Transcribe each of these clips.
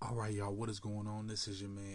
All right, y'all, what is going on? This is your man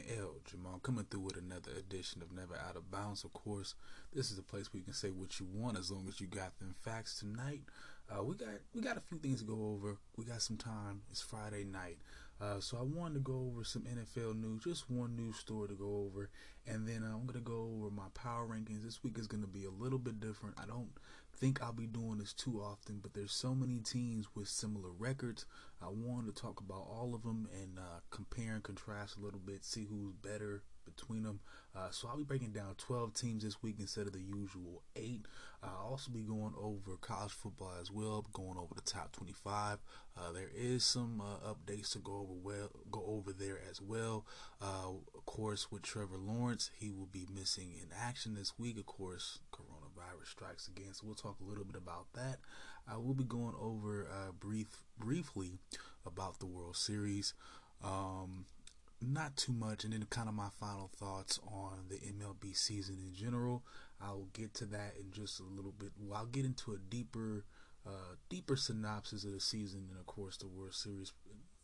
L Jamal coming through with another edition of Never Out of Bounds. Of course, this is a place where you can say what you want as long as you got them facts. Tonight, uh, we got we got a few things to go over. We got some time. It's Friday night, uh, so I wanted to go over some NFL news, just one news story to go over, and then uh, I'm gonna go over my power rankings. This week is gonna be a little bit different. I don't think I'll be doing this too often, but there's so many teams with similar records. I wanted to talk about all of them and uh, compare and contrast a little bit, see who's better between them. Uh, so I'll be breaking down 12 teams this week instead of the usual eight. I'll also be going over college football as well, going over the top 25. Uh, there is some uh, updates to go over well, go over there as well. Uh, of course, with Trevor Lawrence, he will be missing in action this week. Of course, coronavirus strikes again, so we'll talk a little bit about that. I will be going over uh, brief briefly about the World Series. Um, not too much, and then kind of my final thoughts on the MLB season in general. I'll get to that in just a little bit. Well, I'll get into a deeper, uh, deeper synopsis of the season, and of course the World Series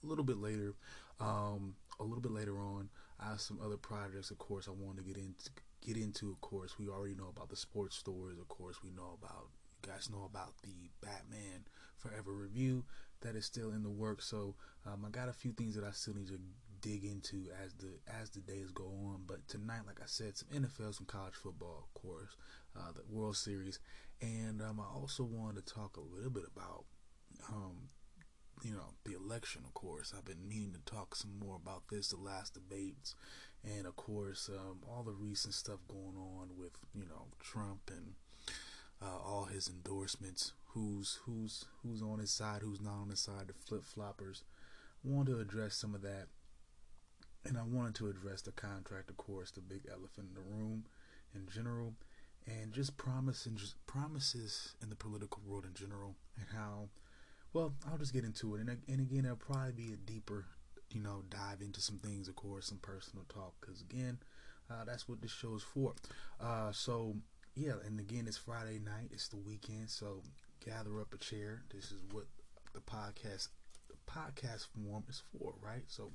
a little bit later. Um, a little bit later on, I have some other projects, of course, I want to get into. Get into, of course, we already know about the sports stories. Of course, we know about you guys know about the Batman Forever review that is still in the works. So um, I got a few things that I still need to dig into as the as the days go on. But tonight, like I said, some NFL, some college football, of course, uh, the World Series, and um, I also wanted to talk a little bit about. Um, you know the election of course i've been meaning to talk some more about this the last debates and of course um, all the recent stuff going on with you know trump and uh, all his endorsements. Who's who's who's on his side who's not on his side the flip-floppers. I wanted to address some of that. And I wanted to address the contract, of course, the big elephant in the room in general, and just promise and just promises in the political world in general, and how. Well, I'll just get into it, and and again, it'll probably be a deeper, you know, dive into some things, of course, some personal talk, because again, uh, that's what this show is for. Uh, so yeah, and again, it's Friday night, it's the weekend, so gather up a chair. This is what the podcast, the podcast form is for, right? So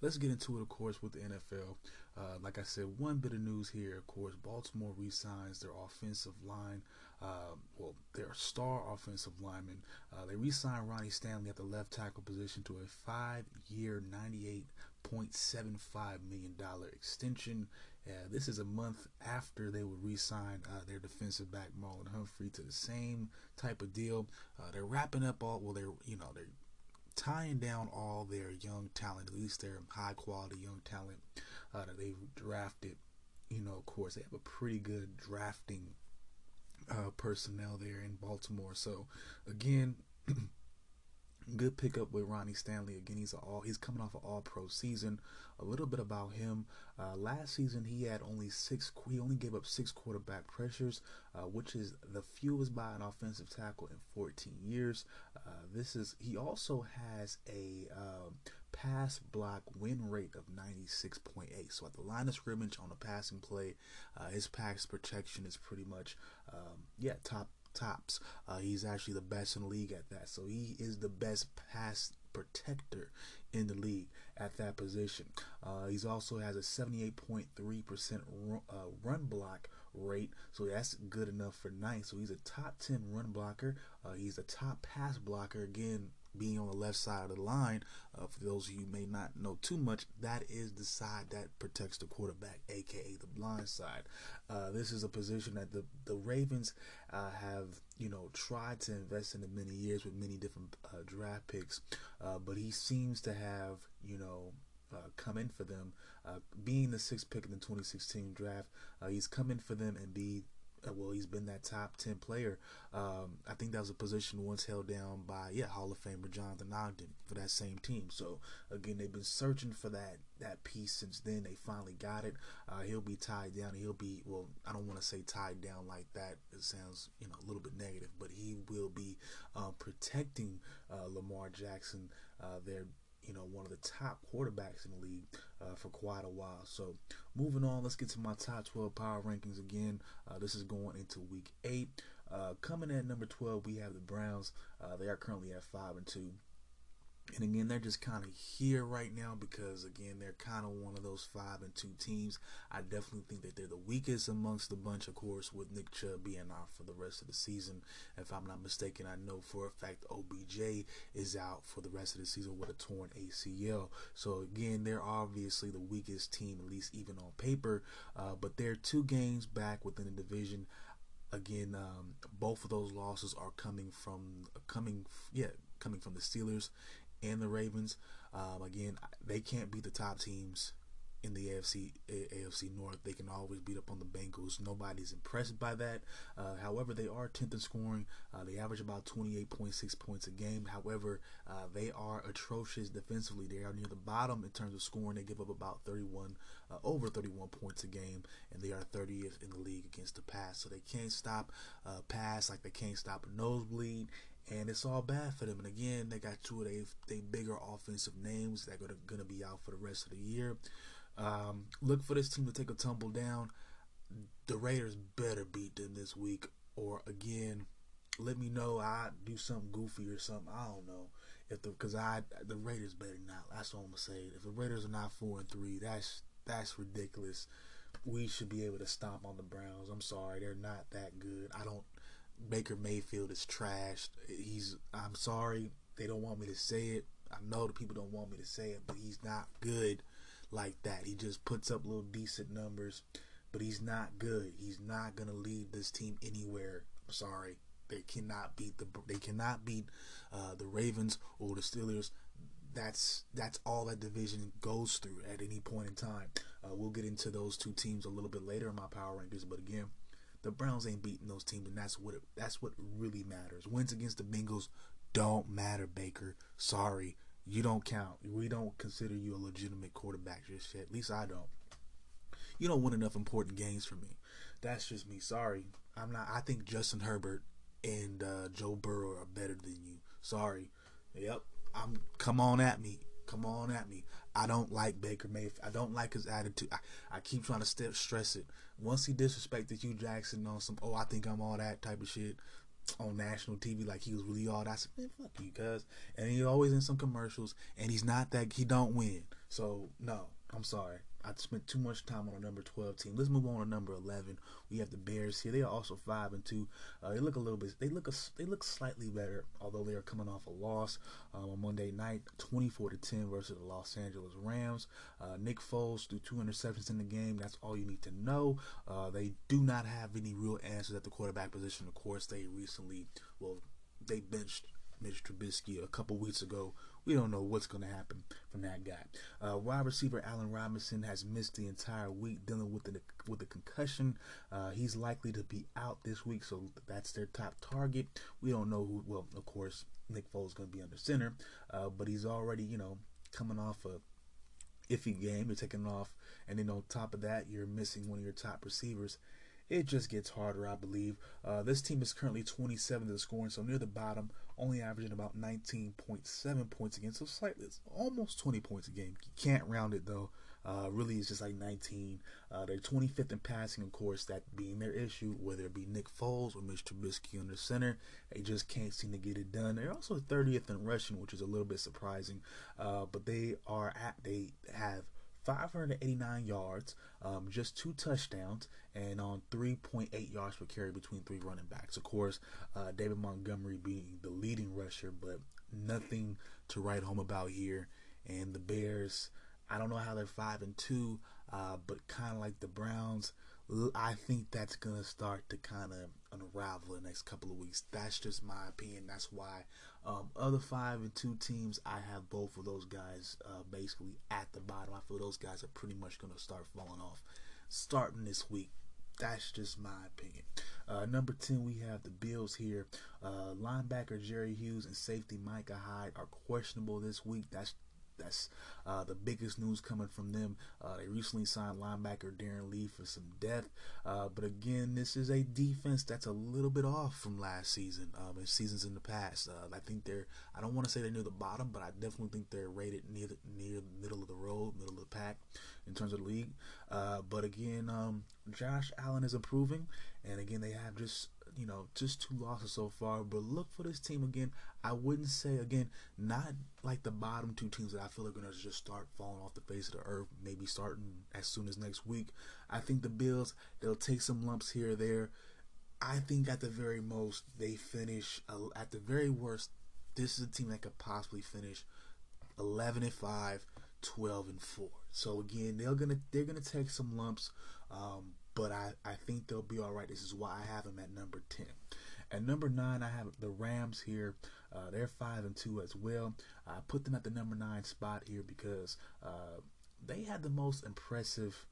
let's get into it, of course, with the NFL. Uh, like I said, one bit of news here, of course, Baltimore re-signs their offensive line, uh, well, their star offensive lineman. Uh, they re-signed Ronnie Stanley at the left tackle position to a five-year, $98.75 million extension. this is a month after they would re-sign uh, their defensive back Marlon Humphrey to the same type of deal. Uh, they're wrapping up all, well, they're, you know, they're tying down all their young talent, at least their high quality young talent uh, that they've drafted. You know, of course, they have a pretty good drafting uh, personnel there in Baltimore. So, again, good pickup with Ronnie Stanley. Again, he's all he's coming off an All Pro season. A little bit about him. Uh, last season, he had only six. He only gave up six quarterback pressures, uh, which is the fewest by an offensive tackle in 14 years. Uh, this is. He also has a um, pass block win rate of 96.8. So at the line of scrimmage on a passing play, uh, his pass protection is pretty much, um, yeah, top tops. Uh, he's actually the best in the league at that. So he is the best pass protector in the league at that position. Uh, he also has a 78.3% run, uh, run block rate, so that's good enough for ninth. So he's a top 10 run blocker. Uh, he's a top pass blocker. Again, being on the left side of the line, uh, for those of you may not know too much, that is the side that protects the quarterback, aka the blind side. Uh, this is a position that the the Ravens uh, have, you know, tried to invest in in many years with many different uh, draft picks, uh, but he seems to have, you know, uh, come in for them. being the sixth pick in the 2016 draft, he's come in for them and be well, he's been that top ten player. Um, I think that was a position once held down by yeah Hall of Famer Jonathan Ogden for that same team. So again, they've been searching for that that piece since then. They finally got it. Uh, he'll be tied down. He'll be well. I don't want to say tied down like that. It sounds you know a little bit negative, but he will be uh, protecting uh, Lamar Jackson. Uh, their you know, one of the top quarterbacks in the league uh, for quite a while. So, moving on, let's get to my top 12 power rankings again. Uh, this is going into week eight. Uh, coming at number 12, we have the Browns. Uh, they are currently at 5 and 2. And again, they're just kind of here right now because again, they're kind of one of those five and two teams. I definitely think that they're the weakest amongst the bunch, of course, with Nick Chubb being out for the rest of the season. If I'm not mistaken, I know for a fact OBJ is out for the rest of the season with a torn ACL. So again, they're obviously the weakest team, at least even on paper. Uh, but they're two games back within the division again um, both of those losses are coming from coming yeah coming from the Steelers and the Ravens. Um, again, they can't beat the top teams in the AFC AFC North. They can always beat up on the Bengals. Nobody's impressed by that. Uh, however, they are 10th in scoring. Uh, they average about 28.6 points a game. However, uh, they are atrocious defensively. They are near the bottom in terms of scoring. They give up about 31, uh, over 31 points a game, and they are 30th in the league against the pass. So they can't stop uh, pass like they can't stop a nosebleed and it's all bad for them. And again, they got two of their they bigger offensive names that are going to be out for the rest of the year. Um, look for this team to take a tumble down. The Raiders better beat them this week, or again, let me know I do something goofy or something. I don't know if the because I the Raiders better not. That's all I'm gonna say. If the Raiders are not four and three, that's that's ridiculous. We should be able to stomp on the Browns. I'm sorry, they're not that good. I don't Baker Mayfield is trashed. He's I'm sorry, they don't want me to say it. I know the people don't want me to say it, but he's not good like that. He just puts up little decent numbers, but he's not good. He's not gonna lead this team anywhere. I'm sorry. They cannot beat the they cannot beat uh, the Ravens or the Steelers. That's that's all that division goes through at any point in time. Uh, we'll get into those two teams a little bit later in my power rankings, but again, the Browns ain't beating those teams, and that's what it, that's what really matters. Wins against the Bengals don't matter, Baker. Sorry, you don't count. We don't consider you a legitimate quarterback just yet. At least I don't. You don't win enough important games for me. That's just me. Sorry, I'm not. I think Justin Herbert and uh, Joe Burrow are better than you. Sorry. Yep. I'm. Come on at me. Come on at me. I don't like Baker Mayfield. I don't like his attitude. I, I keep trying to st- stress it. Once he disrespected Hue Jackson on some, oh, I think I'm all that type of shit on national TV, like he was really all that. I said, man, fuck you, cuz. And he's always in some commercials, and he's not that, he don't win. So, no, I'm sorry. I spent too much time on a number 12 team. Let's move on to number 11. We have the Bears here. They are also five and two. Uh, they look a little bit. They look a, They look slightly better, although they are coming off a loss um, on Monday night, 24 to 10 versus the Los Angeles Rams. Uh, Nick Foles threw two interceptions in the game. That's all you need to know. Uh, they do not have any real answers at the quarterback position. Of course, they recently well they benched Mitch Trubisky a couple weeks ago we don't know what's going to happen from that guy. Uh, wide receiver Allen Robinson has missed the entire week dealing with the with the concussion. Uh, he's likely to be out this week, so that's their top target. We don't know who. Well, of course, Nick Foles is going to be under center, uh, but he's already you know coming off a iffy game. You're taking off, and then on top of that, you're missing one of your top receivers it just gets harder, I believe. Uh, this team is currently 27th in scoring, so near the bottom, only averaging about 19.7 points a game, so slightly, it's almost 20 points a game. You can't round it though. Uh, really, it's just like 19. Uh, they're 25th in passing, of course, that being their issue, whether it be Nick Foles or Mitch Trubisky under center. They just can't seem to get it done. They're also 30th in rushing, which is a little bit surprising. Uh, but they are at, they have 589 yards, um, just two touchdowns, and on 3.8 yards per carry between three running backs. Of course, uh, David Montgomery being the leading rusher, but nothing to write home about here. And the Bears, I don't know how they're five and two, uh, but kind of like the Browns, I think that's gonna start to kind of unravel the next couple of weeks. That's just my opinion. That's why um, other five and two teams, I have both of those guys uh, basically at the bottom. I feel those guys are pretty much gonna start falling off starting this week. That's just my opinion. Uh, number 10, we have the Bills here. Uh, linebacker Jerry Hughes and safety Micah Hyde are questionable this week. That's that's uh, the biggest news coming from them. Uh, they recently signed linebacker Darren Lee for some depth. Uh, but again, this is a defense that's a little bit off from last season um, and seasons in the past. Uh, I think they're, I don't want to say they're near the bottom, but I definitely think they're rated near the, near the middle of the road, middle of the pack in terms of the league. Uh, but again, um, Josh Allen is improving. And again, they have just you know, just two losses so far. But look for this team again. I wouldn't say again, not like the bottom two teams that I feel are gonna just start falling off the face of the earth. Maybe starting as soon as next week. I think the Bills they'll take some lumps here or there. I think at the very most they finish uh, at the very worst. This is a team that could possibly finish 11 and 5, 12 and 4. So again, they're gonna they're gonna take some lumps. Um, but I, I think they'll be all right. This is why I have them at number 10. At number 9, I have the Rams here. Uh, they're 5 and 2 as well. I put them at the number 9 spot here because uh, they had the most impressive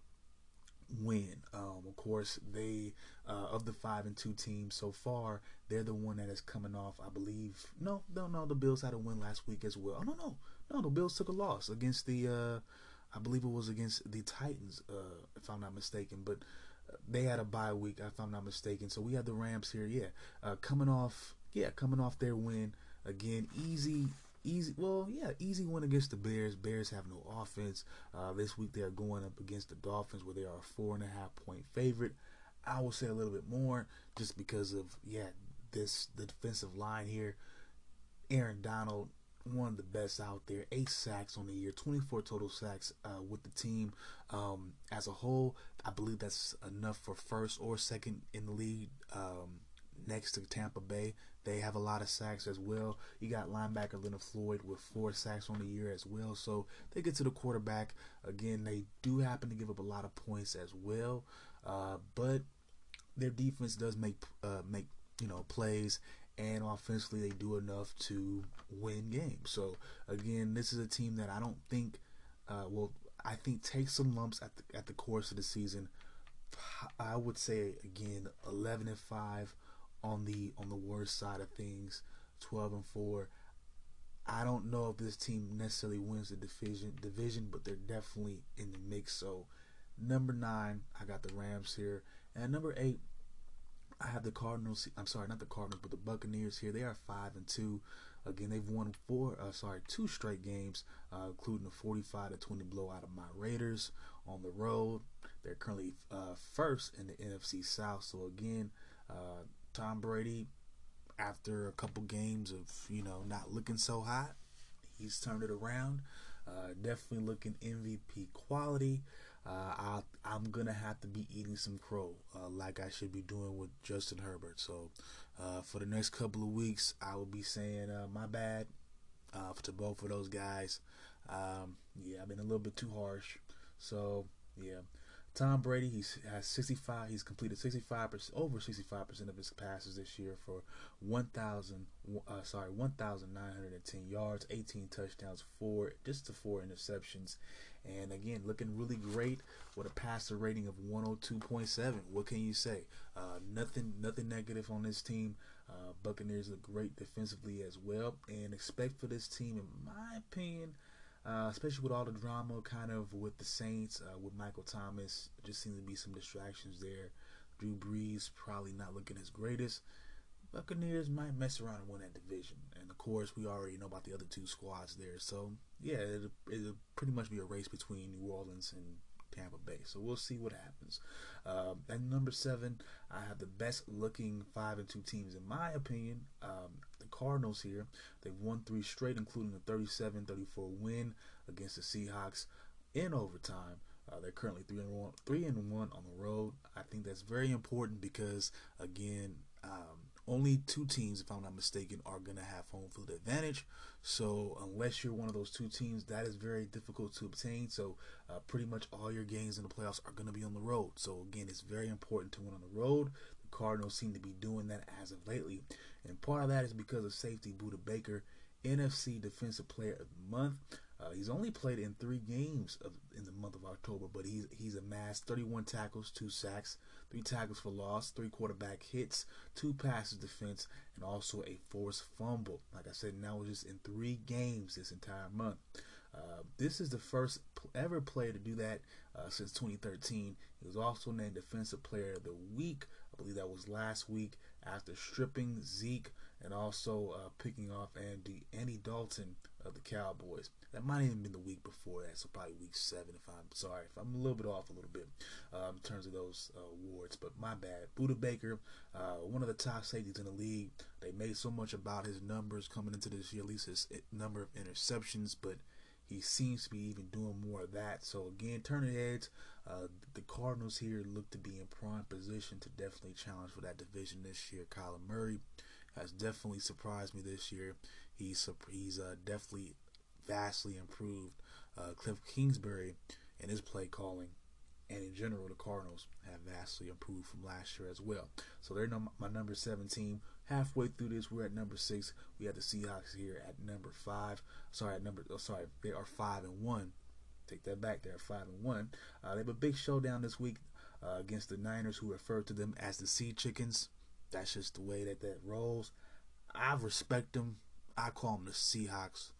win. Um, of course, they uh, of the five and two teams so far, they're the one that is coming off. I believe. No, no, no. The Bills had a win last week as well. Oh no, no, no. The Bills took a loss against the. Uh, I believe it was against the Titans, uh, if I'm not mistaken. But they had a bye week, if I'm not mistaken. So we have the Rams here, yeah, uh, coming off, yeah, coming off their win again, easy, easy. Well, yeah, easy win against the Bears. Bears have no offense. Uh, this week they are going up against the Dolphins, where they are a four and a half point favorite. I will say a little bit more, just because of yeah, this the defensive line here. Aaron Donald one of the best out there. Eight sacks on the year, 24 total sacks uh, with the team um, as a whole. I believe that's enough for first or second in the league. Um, next to Tampa Bay, they have a lot of sacks as well. You got linebacker Leonard Floyd with four sacks on the year as well. So they get to the quarterback again. They do happen to give up a lot of points as well, uh, but their defense does make uh, make you know plays and offensively they do enough to win games. So again, this is a team that I don't think uh, will. I think take some lumps at the, at the course of the season. I would say again, eleven and five on the on the worst side of things, twelve and four. I don't know if this team necessarily wins the division division, but they're definitely in the mix. So number nine, I got the Rams here, and number eight, I have the Cardinals. I'm sorry, not the Cardinals, but the Buccaneers here. They are five and two. Again, they've won four. Uh, sorry, two straight games, uh, including a 45 to 20 blowout of my Raiders on the road. They're currently uh, first in the NFC South. So again, uh, Tom Brady, after a couple games of you know not looking so hot, he's turned it around. Uh, definitely looking MVP quality uh, I, am gonna have to be eating some crow, uh, like I should be doing with Justin Herbert. So, uh, for the next couple of weeks, I will be saying uh, my bad uh, to both of those guys. Um, yeah, I've been a little bit too harsh. So, yeah. Tom Brady, he's has 65. He's completed 65 percent, over 65 percent of his passes this year for 1,000. Uh, sorry, 1,910 yards, 18 touchdowns, four just to four interceptions, and again, looking really great with a passer rating of 102.7. What can you say? Uh, nothing, nothing negative on this team. Uh, Buccaneers look great defensively as well, and expect for this team, in my opinion, uh, especially with all the drama kind of with the Saints, uh, with Michael Thomas, just seems to be some distractions there. Drew Brees probably not looking his greatest. Buccaneers might mess around and win that division. And of course, we already know about the other two squads there. So, yeah, it'll, it'll pretty much be a race between New Orleans and Tampa Bay. So we'll see what happens. Uh, at number seven, I have the best looking five and two teams in my opinion. Um, Cardinals here, they've won three straight, including a 37-34 win against the Seahawks in overtime. Uh, they're currently three and one, three and one on the road. I think that's very important because, again, um, only two teams, if I'm not mistaken, are going to have home field advantage. So unless you're one of those two teams, that is very difficult to obtain. So uh, pretty much all your games in the playoffs are going to be on the road. So again, it's very important to win on the road. The Cardinals seem to be doing that as of lately, and part of that is because of safety Budda Baker, NFC Defensive Player of the Month. Uh, he's only played in three games of, in the month of October, but he's he's amassed 31 tackles, two sacks, three tackles for loss, three quarterback hits, two passes defense, and also a forced fumble. Like I said, now it's just in three games this entire month. Uh, this is the first ever player to do that uh, since 2013. He was also named Defensive Player of the Week. I believe that was last week after stripping Zeke and also uh, picking off Andy Andy Dalton of the Cowboys. That might have even been the week before that, so probably week seven. If I'm sorry, if I'm a little bit off a little bit um, in terms of those uh, awards, but my bad. Budda Baker, uh, one of the top safeties in the league. They made so much about his numbers coming into this year, at least his number of interceptions, but he seems to be even doing more of that. So again, turning heads, uh, the Cardinals here look to be in prime position to definitely challenge for that division this year. Kyler Murray has definitely surprised me this year. He's he's uh, definitely vastly improved. Uh, Cliff Kingsbury and his play calling, and in general, the Cardinals have vastly improved from last year as well. So they're my number seven team. Halfway through this, we're at number six. We have the Seahawks here at number five. Sorry, at number. Oh, sorry, they are five and one. Take that back. They're five and one. Uh, they have a big showdown this week uh, against the Niners, who refer to them as the Sea Chickens. That's just the way that that rolls. I respect them. I call them the Seahawks.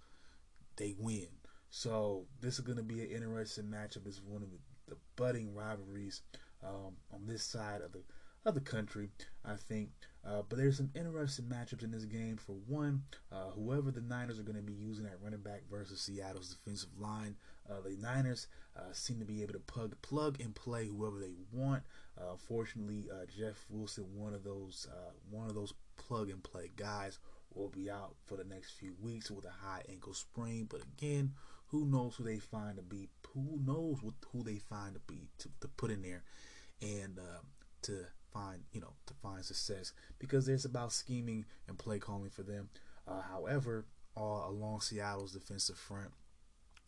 They win. So this is going to be an interesting matchup. It's one of the, the budding rivalries um, on this side of the of the country, I think. Uh, but there's some interesting matchups in this game. For one, uh, whoever the Niners are going to be using at running back versus Seattle's defensive line, uh, the Niners uh, seem to be able to plug, plug and play whoever they want. Uh, fortunately, uh, Jeff Wilson, one of those one of those plug and play guys, will be out for the next few weeks with a high ankle sprain. But again, who knows who they find to be? Who knows what, who they find to be to, to put in there, and to find you know to find success because there's about scheming and play calling for them. Uh, however, all along Seattle's defensive front,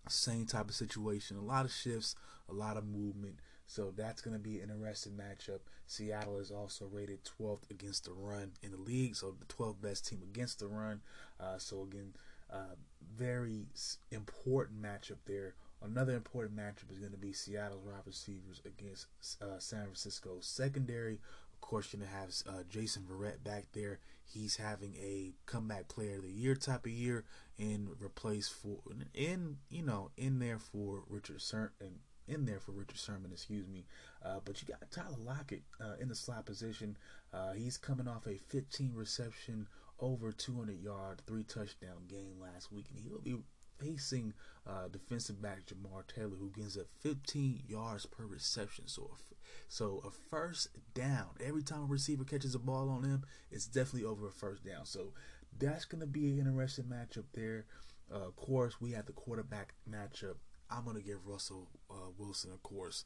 same type of situation, a lot of shifts, a lot of movement. So that's going to be an interesting matchup. Seattle is also rated 12th against the run in the league, so the 12th best team against the run. Uh, so again, uh, very important matchup there. Another important matchup is going to be Seattle's wide receivers against uh, San Francisco's secondary. Of course, you're going to have uh, Jason Verrett back there. He's having a comeback player of the year type of year and replace for in you know in there for Richard Sherman and in there for Richard Sherman, excuse me. Uh, but you got Tyler Lockett uh, in the slot position. Uh, he's coming off a 15 reception, over 200 yard, three touchdown game last week, and he'll be facing uh, defensive back Jamar Taylor, who gains up 15 yards per reception. So, a, so a first down every time a receiver catches a ball on him, it's definitely over a first down. So that's going to be an interesting matchup there. Uh, of course, we have the quarterback matchup. I'm going to give Russell uh, Wilson, of course,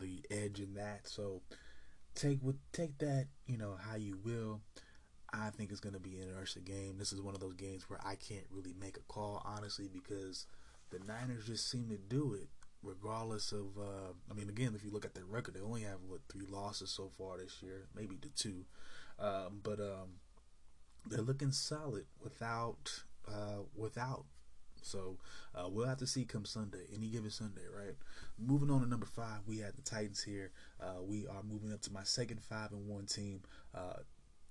the edge in that. So take with take that, you know, how you will. I think it's going to be an interesting game. This is one of those games where I can't really make a call, honestly, because the Niners just seem to do it, regardless of. Uh, I mean, again, if you look at their record, they only have what three losses so far this year, maybe the two, um, but um, they're looking solid without uh, without. So uh, we'll have to see come Sunday, any given Sunday, right? Moving on to number five, we have the Titans here. Uh, we are moving up to my second five and one team.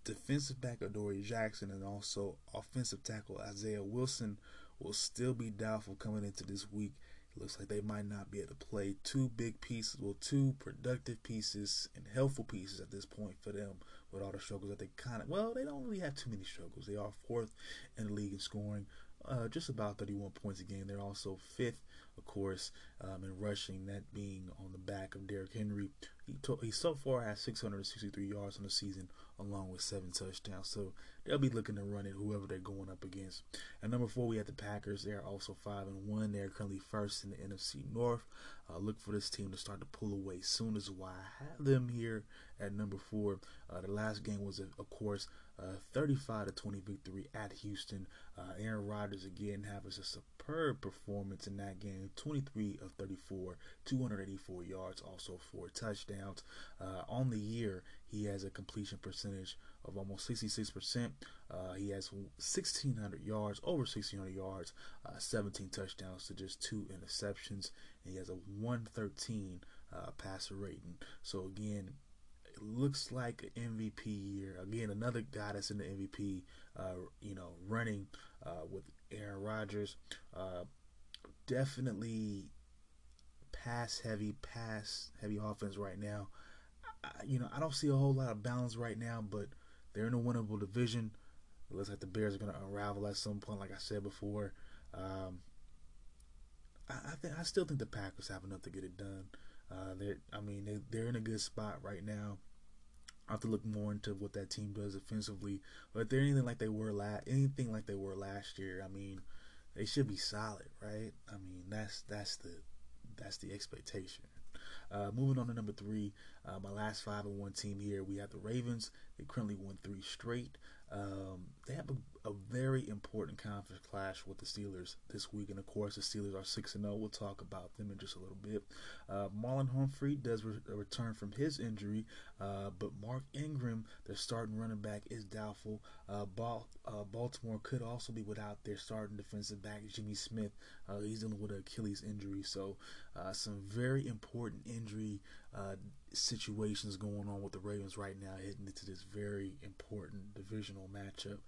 Defensive back Adoree Jackson and also offensive tackle Isaiah Wilson will still be doubtful coming into this week. It looks like they might not be able to play two big pieces, well, two productive pieces and helpful pieces at this point for them with all the struggles that they kind of, well, they don't really have too many struggles. They are fourth in the league in scoring, uh, just about 31 points a game. They're also fifth, of course, um, in rushing, that being on the back of Derrick Henry. He, to- he so far has 663 yards on the season, along with seven touchdowns. So they'll be looking to run it whoever they're going up against. At number four, we have the Packers. They're also five and one. They're currently first in the NFC North. Uh, look for this team to start to pull away soon. As why I have them here at number four. Uh, the last game was, of course, uh, 35 to 20 victory at Houston. Uh, Aaron Rodgers again having a superb performance in that game 23 of 34, 284 yards, also four touchdowns. Uh, on the year, he has a completion percentage of almost 66%. Uh, he has 1,600 yards, over 1,600 yards, uh, 17 touchdowns to just two interceptions, and he has a 113 uh, passer rating. So again, looks like an MVP year. Again, another guy that's in the MVP, uh, you know, running uh, with Aaron Rodgers. Uh, definitely pass heavy, pass heavy offense right now. I, you know, I don't see a whole lot of balance right now, but they're in a winnable division. It looks like the Bears are going to unravel at some point, like I said before. Um, I, I think I still think the Packers have enough to get it done. Uh, they I mean, they, they're in a good spot right now. I have to look more into what that team does offensively. But if they're anything like they were last, anything like they were last year, I mean, they should be solid, right? I mean, that's that's the that's the expectation. Uh, moving on to number three, uh, my last five and one team here. We have the Ravens. They currently won three straight. Um, they have a, a, very important conference clash with the Steelers this week, and of course, the Steelers are six and zero. Oh. We'll talk about them in just a little bit. Uh, Marlon Humphrey does re- return from his injury, uh, but Mark Ingram, their starting running back, is doubtful. Uh, uh Baltimore could also be without their starting defensive back, Jimmy Smith. Uh, he's dealing with an Achilles injury, so uh, some very important injury situations going on with the Ravens right now, heading into this very important divisional matchup.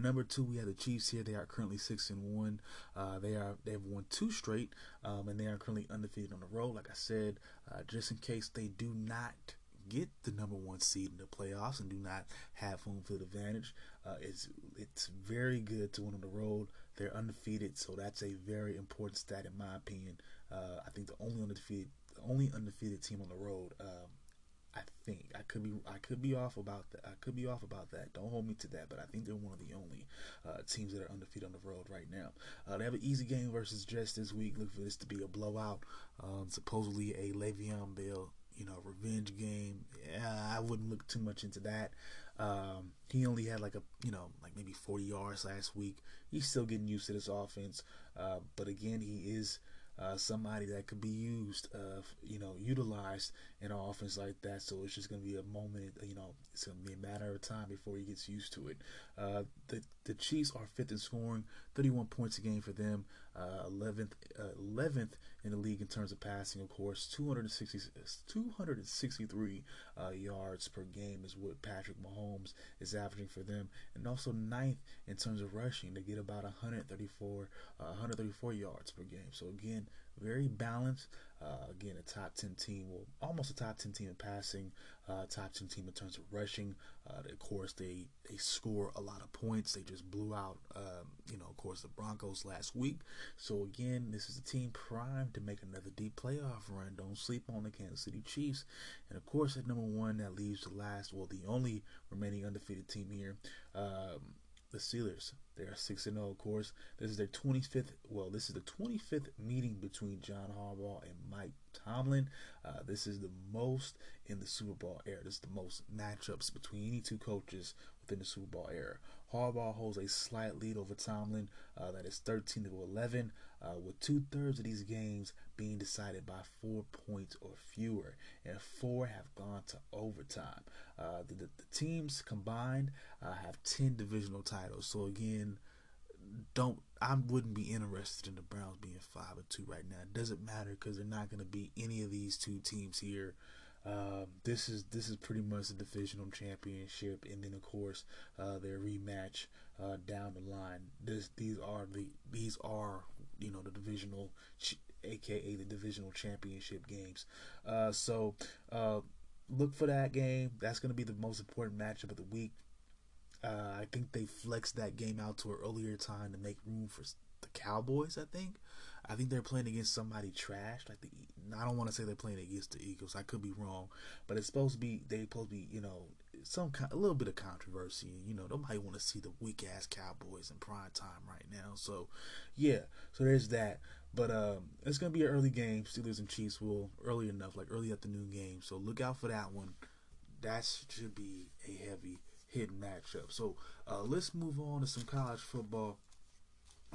Number two, we have the Chiefs here. They are currently six and one. They are they have won two straight, um, and they are currently undefeated on the road. Like I said, just in case they do not get the number one seed in the playoffs and do not have home field advantage, uh, it's it's very good to win on the road. They're undefeated, so that's a very important stat in my opinion. Uh, I think the only undefeated the only undefeated team on the road. Um, I think I could be I could be off about that. I could be off about that. Don't hold me to that, but I think they're one of the only uh, teams that are undefeated on the road right now. Uh, they have an easy game versus Jets this week. Look for this to be a blowout. Um, supposedly a Le'Veon Bell, you know, revenge game. Yeah, I wouldn't look too much into that. Um, he only had like a you know like maybe 40 yards last week. He's still getting used to this offense, uh, but again, he is uh, somebody that could be used, uh, you know, utilized in an offense like that. So it's just going to be a moment, you know, it's going to be a matter of time before he gets used to it. Uh, the the Chiefs are fifth in scoring, 31 points a game for them, 11th uh, 11th in the league in terms of passing. Of course, 260 263 uh, yards per game is what Patrick Mahomes is averaging for them, and also ninth in terms of rushing. They get about 134 134 yards per game. So again, very balanced. Uh, again, a top 10 team, well, almost a top 10 team in passing, uh, top 10 team in terms of rushing. Uh, of course, they, they score a lot of points. They just blew out, um, you know, of course, the Broncos last week. So, again, this is a team primed to make another deep playoff run. Don't sleep on the Kansas City Chiefs. And, of course, at number one, that leaves the last, well, the only remaining undefeated team here. Um, the Steelers. They are 6 0, of course. This is their 25th, well, this is the 25th meeting between John Harbaugh and Mike Tomlin. Uh, this is the most in the Super Bowl era. This is the most matchups between any two coaches within the Super Bowl era. Harbaugh holds a slight lead over Tomlin, uh, that is 13 to 11, uh, with two thirds of these games being decided by four points or fewer, and four have gone to overtime. Uh, the, the, teams combined uh, have 10 divisional titles. So again, don't I wouldn't be interested in the Browns being five or two right now. It doesn't matter because they're not going to be any of these two teams here. Um, this is this is pretty much the divisional championship, and then of course uh, their rematch uh, down the line. This these are the these are you know the divisional, aka the divisional championship games. Uh, so uh, look for that game. That's going to be the most important matchup of the week. Uh, I think they flexed that game out to an earlier time to make room for the Cowboys. I think. I think they're playing against somebody trash. Like the, I don't want to say they're playing against the Eagles. I could be wrong, but it's supposed to be. They supposed to be, you know, some kind, a little bit of controversy. You know, nobody want to see the weak ass Cowboys in prime time right now. So, yeah. So there's that. But um, it's gonna be an early game. Steelers and Chiefs will early enough, like early afternoon game. So look out for that one. That should be a heavy hitting matchup. So uh, let's move on to some college football.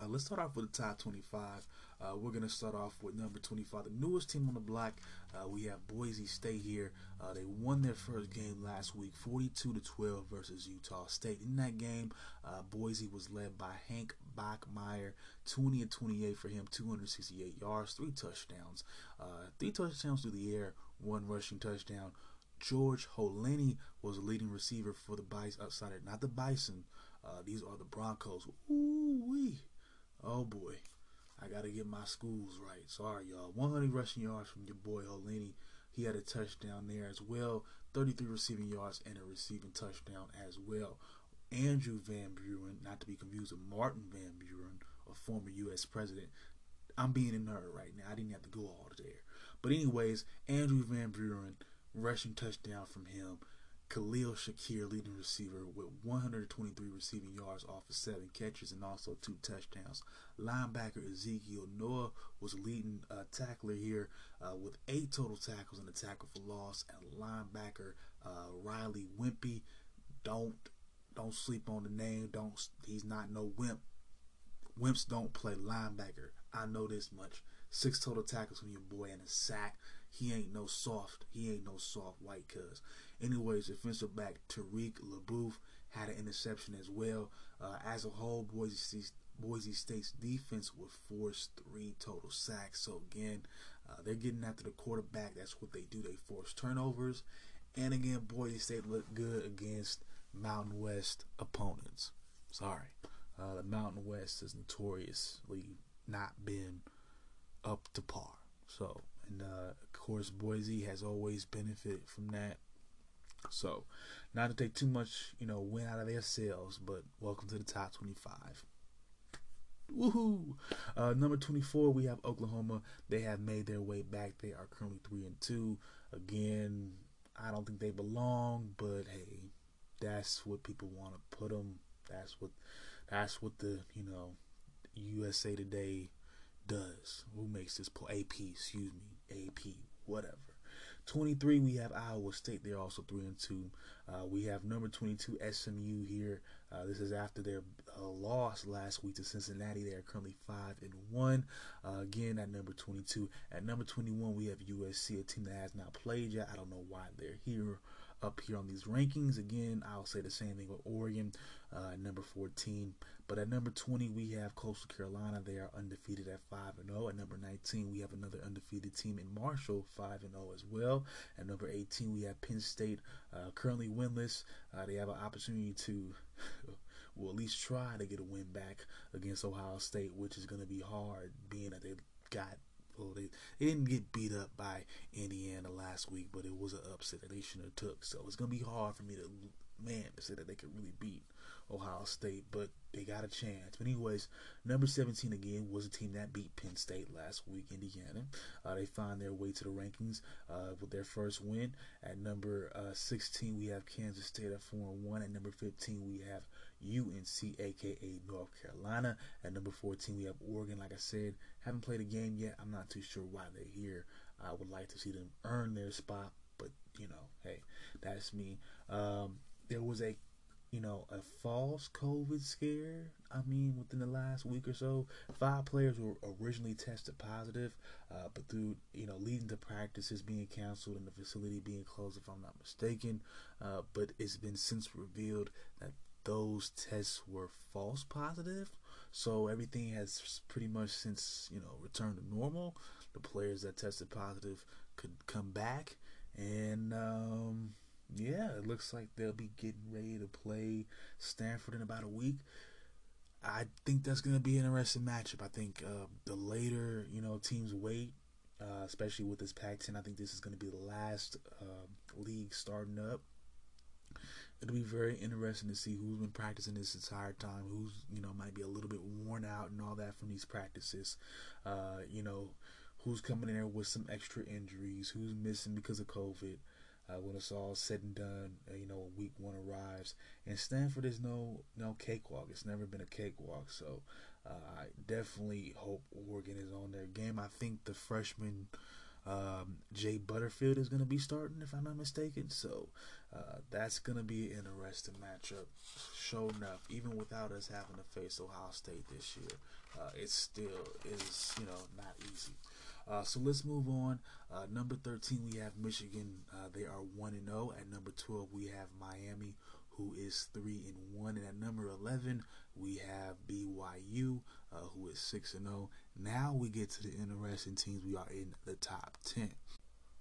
Uh, let's start off with the top 25. Uh, we're going to start off with number 25, the newest team on the block. Uh, we have Boise State here. Uh, they won their first game last week, 42 to 12 versus Utah State. In that game, uh, Boise was led by Hank Bachmeier, 20 and 28 for him, 268 yards, three touchdowns, uh, three touchdowns through the air, one rushing touchdown. George Holani was the leading receiver for the Bison, outside, not the Bison. Uh, these are the Broncos. Ooh wee. Oh boy. I got to get my schools right. Sorry, y'all. 100 rushing yards from your boy Holani. He had a touchdown there as well. 33 receiving yards and a receiving touchdown as well. Andrew Van Buren, not to be confused with Martin Van Buren, a former U.S. president. I'm being a nerd right now. I didn't have to go all there. But anyways, Andrew Van Buren, rushing touchdown from him. Khalil Shakir, leading receiver, with 123 receiving yards off of seven catches and also two touchdowns. Linebacker Ezekiel Noa was leading uh, tackler here uh, with eight total tackles and a tackle for loss. And linebacker uh, Riley Whimpey, don't don't sleep on the name. Don't he's not no wimp. Wimps don't play linebacker. I know this much. Six total tackles from your boy and a sack. He ain't no soft. He ain't no soft white cuz. Anyways, defensive back Tariq LeBouf had an interception as well. Uh, as a whole, Boise Boise State's defense would force three total sacks. So again, uh, they're getting after the quarterback. That's what they do. They force turnovers. And again, Boise State looked good against Mountain West opponents. Sorry. Uh, the Mountain West has notoriously not been up to par. So, and uh, of course, Boise has always benefited from that. So, not to take too much, you know, win out of their sails, but welcome to the top 25. Woohoo! Uh, number 24, we have Oklahoma. They have made their way back. They are currently 3 and 2. Again, I don't think they belong, but hey, that's what people want to put them. That's what that's what the, you know, USA Today does. Who makes this AP, excuse me, AP, whatever. 23, we have Iowa State. They're also 3 and 2. Uh, we have number 22, SMU here. Uh, this is after their uh, loss last week to Cincinnati. They are currently 5 and 1. Uh, again, at number 22. At number 21, we have USC, a team that has not played yet. I don't know why they're here up here on these rankings. Again, I'll say the same thing with Oregon, uh, number 14. But at number 20, we have Coastal Carolina. They are undefeated at 5 and 0. At number 19, we have another undefeated team in Marshall, 5 and 0 as well. At number 18, we have Penn State, uh, currently winless. Uh, they have an opportunity to. will at least try to get a win back against Ohio State, which is going to be hard, being that they got they, they didn't get beat up by Indiana last week, but it was an upset that they should have took. So it's gonna be hard for me to man to say that they could really beat Ohio State, but they got a chance. But anyways, number 17 again was a team that beat Penn State last week, Indiana. Uh, they find their way to the rankings uh, with their first win. At number uh, 16, we have Kansas State at 4 and 1. At number 15, we have UNC, aka North Carolina. At number 14, we have Oregon. Like I said, haven't played a game yet. I'm not too sure why they're here. I would like to see them earn their spot, but you know, hey, that's me. Um, there was a you know, a false COVID scare. I mean, within the last week or so, five players were originally tested positive, uh, but through, you know, leading to practices being canceled and the facility being closed, if I'm not mistaken. Uh, but it's been since revealed that those tests were false positive. So everything has pretty much since, you know, returned to normal. The players that tested positive could come back. And, um, yeah, it looks like they'll be getting ready to play Stanford in about a week. I think that's going to be an interesting matchup. I think uh, the later you know teams wait, uh, especially with this Pac-10, I think this is going to be the last uh, league starting up. It'll be very interesting to see who's been practicing this entire time, who's you know might be a little bit worn out and all that from these practices. Uh, you know, who's coming in there with some extra injuries, who's missing because of COVID uh, when it's all said and done, uh, you know, week one arrives. And Stanford is no no cakewalk. It's never been a cakewalk. So uh, I definitely hope Oregon is on their game. I think the freshman Um, Jay Butterfield is going to be starting, if I'm not mistaken. So uh, that's going to be an interesting matchup. Show enough, even without us having to face Ohio State this year, uh, it still is, you know, not easy. Uh, so let's move on. Uh, number 13, we have Michigan. Uh, they are 1 and 0. At number 12, we have Miami, who is 3 and 1. And at number 11, we have BYU, uh, who is 6 and 0. Now we get to the interesting teams. We are in the top 10.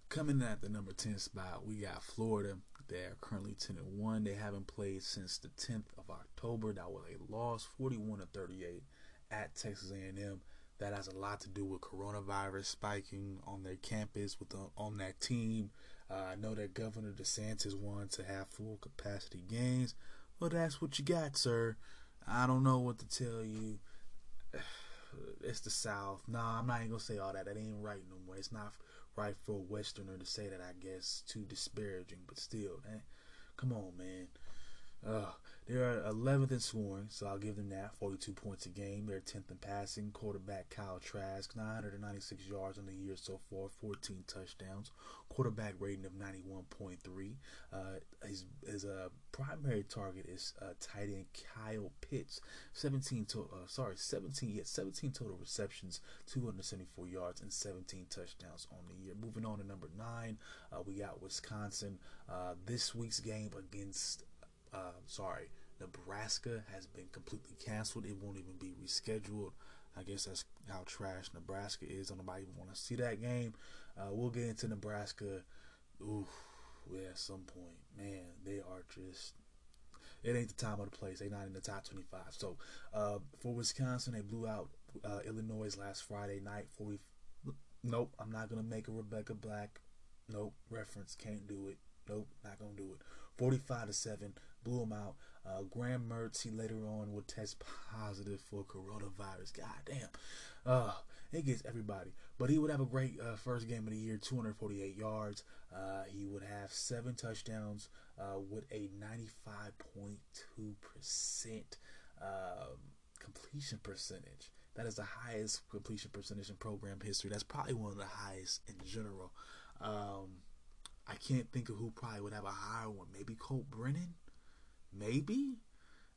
Coming in at the number 10 spot, we got Florida. They are currently 10 and 1. They haven't played since the 10th of October. That was a loss, 41 to 38 at Texas A&M. That has a lot to do with coronavirus spiking on their campus with the, on that team. Uh, I know that Governor DeSantis wants to have full capacity games. Well, that's what you got, sir. I don't know what to tell you. It's the South. Nah, I'm not even gonna say all that. That ain't right no more. It's not right for a Westerner to say that. I guess too disparaging, but still, man. Come on, man. They are 11th in scoring, so I'll give them that. 42 points a game. They're 10th in passing. Quarterback Kyle Trask, 996 yards on the year so far, 14 touchdowns. Quarterback rating of 91.3. Uh, his his uh, primary target is uh, tight end Kyle Pitts, 17 to, uh, sorry 17 yeah 17 total receptions, 274 yards and 17 touchdowns on the year. Moving on to number nine, uh, we got Wisconsin. Uh, this week's game against uh, sorry, Nebraska has been completely canceled. It won't even be rescheduled. I guess that's how trash Nebraska is. I don't even want to see that game. Uh, we'll get into Nebraska. Ooh, yeah, at some point, man, they are just. It ain't the time or the place. They're not in the top 25. So, uh, for Wisconsin, they blew out uh, Illinois last Friday night. 40. Nope, I'm not gonna make a Rebecca Black. Nope, reference can't do it. Nope, not gonna do it. 45 to seven blew him out. Uh, Graham Mertz, he later on would test positive for coronavirus. God damn. Uh, it gets everybody. But he would have a great uh, first game of the year 248 yards. Uh, he would have seven touchdowns uh, with a 95.2% um, completion percentage. That is the highest completion percentage in program history. That's probably one of the highest in general. Um, I can't think of who probably would have a higher one. Maybe Colt Brennan? Maybe.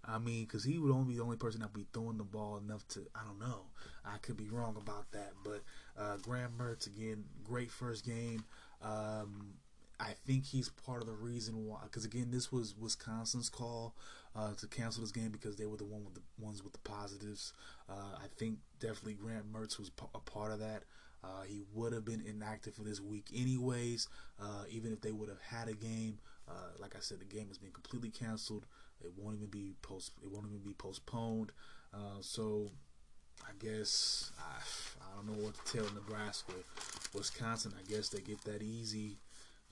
I mean, because he would only be the only person that would be throwing the ball enough to. I don't know. I could be wrong about that, but uh, Graham Mertz again, great first game. Um, I think he's part of the reason why. Because again, this was Wisconsin's call uh, to cancel this game because they were the one with the ones with the positives. Uh, I think definitely Grant Mertz was a part of that. Uh, he would have been inactive for this week anyways, uh, even if they would have had a game. Uh, like I said, the game has been completely canceled. It won't even be post. It won't even be postponed. Uh, so I guess I, I don't know what to tell Nebraska, Wisconsin. I guess they get that easy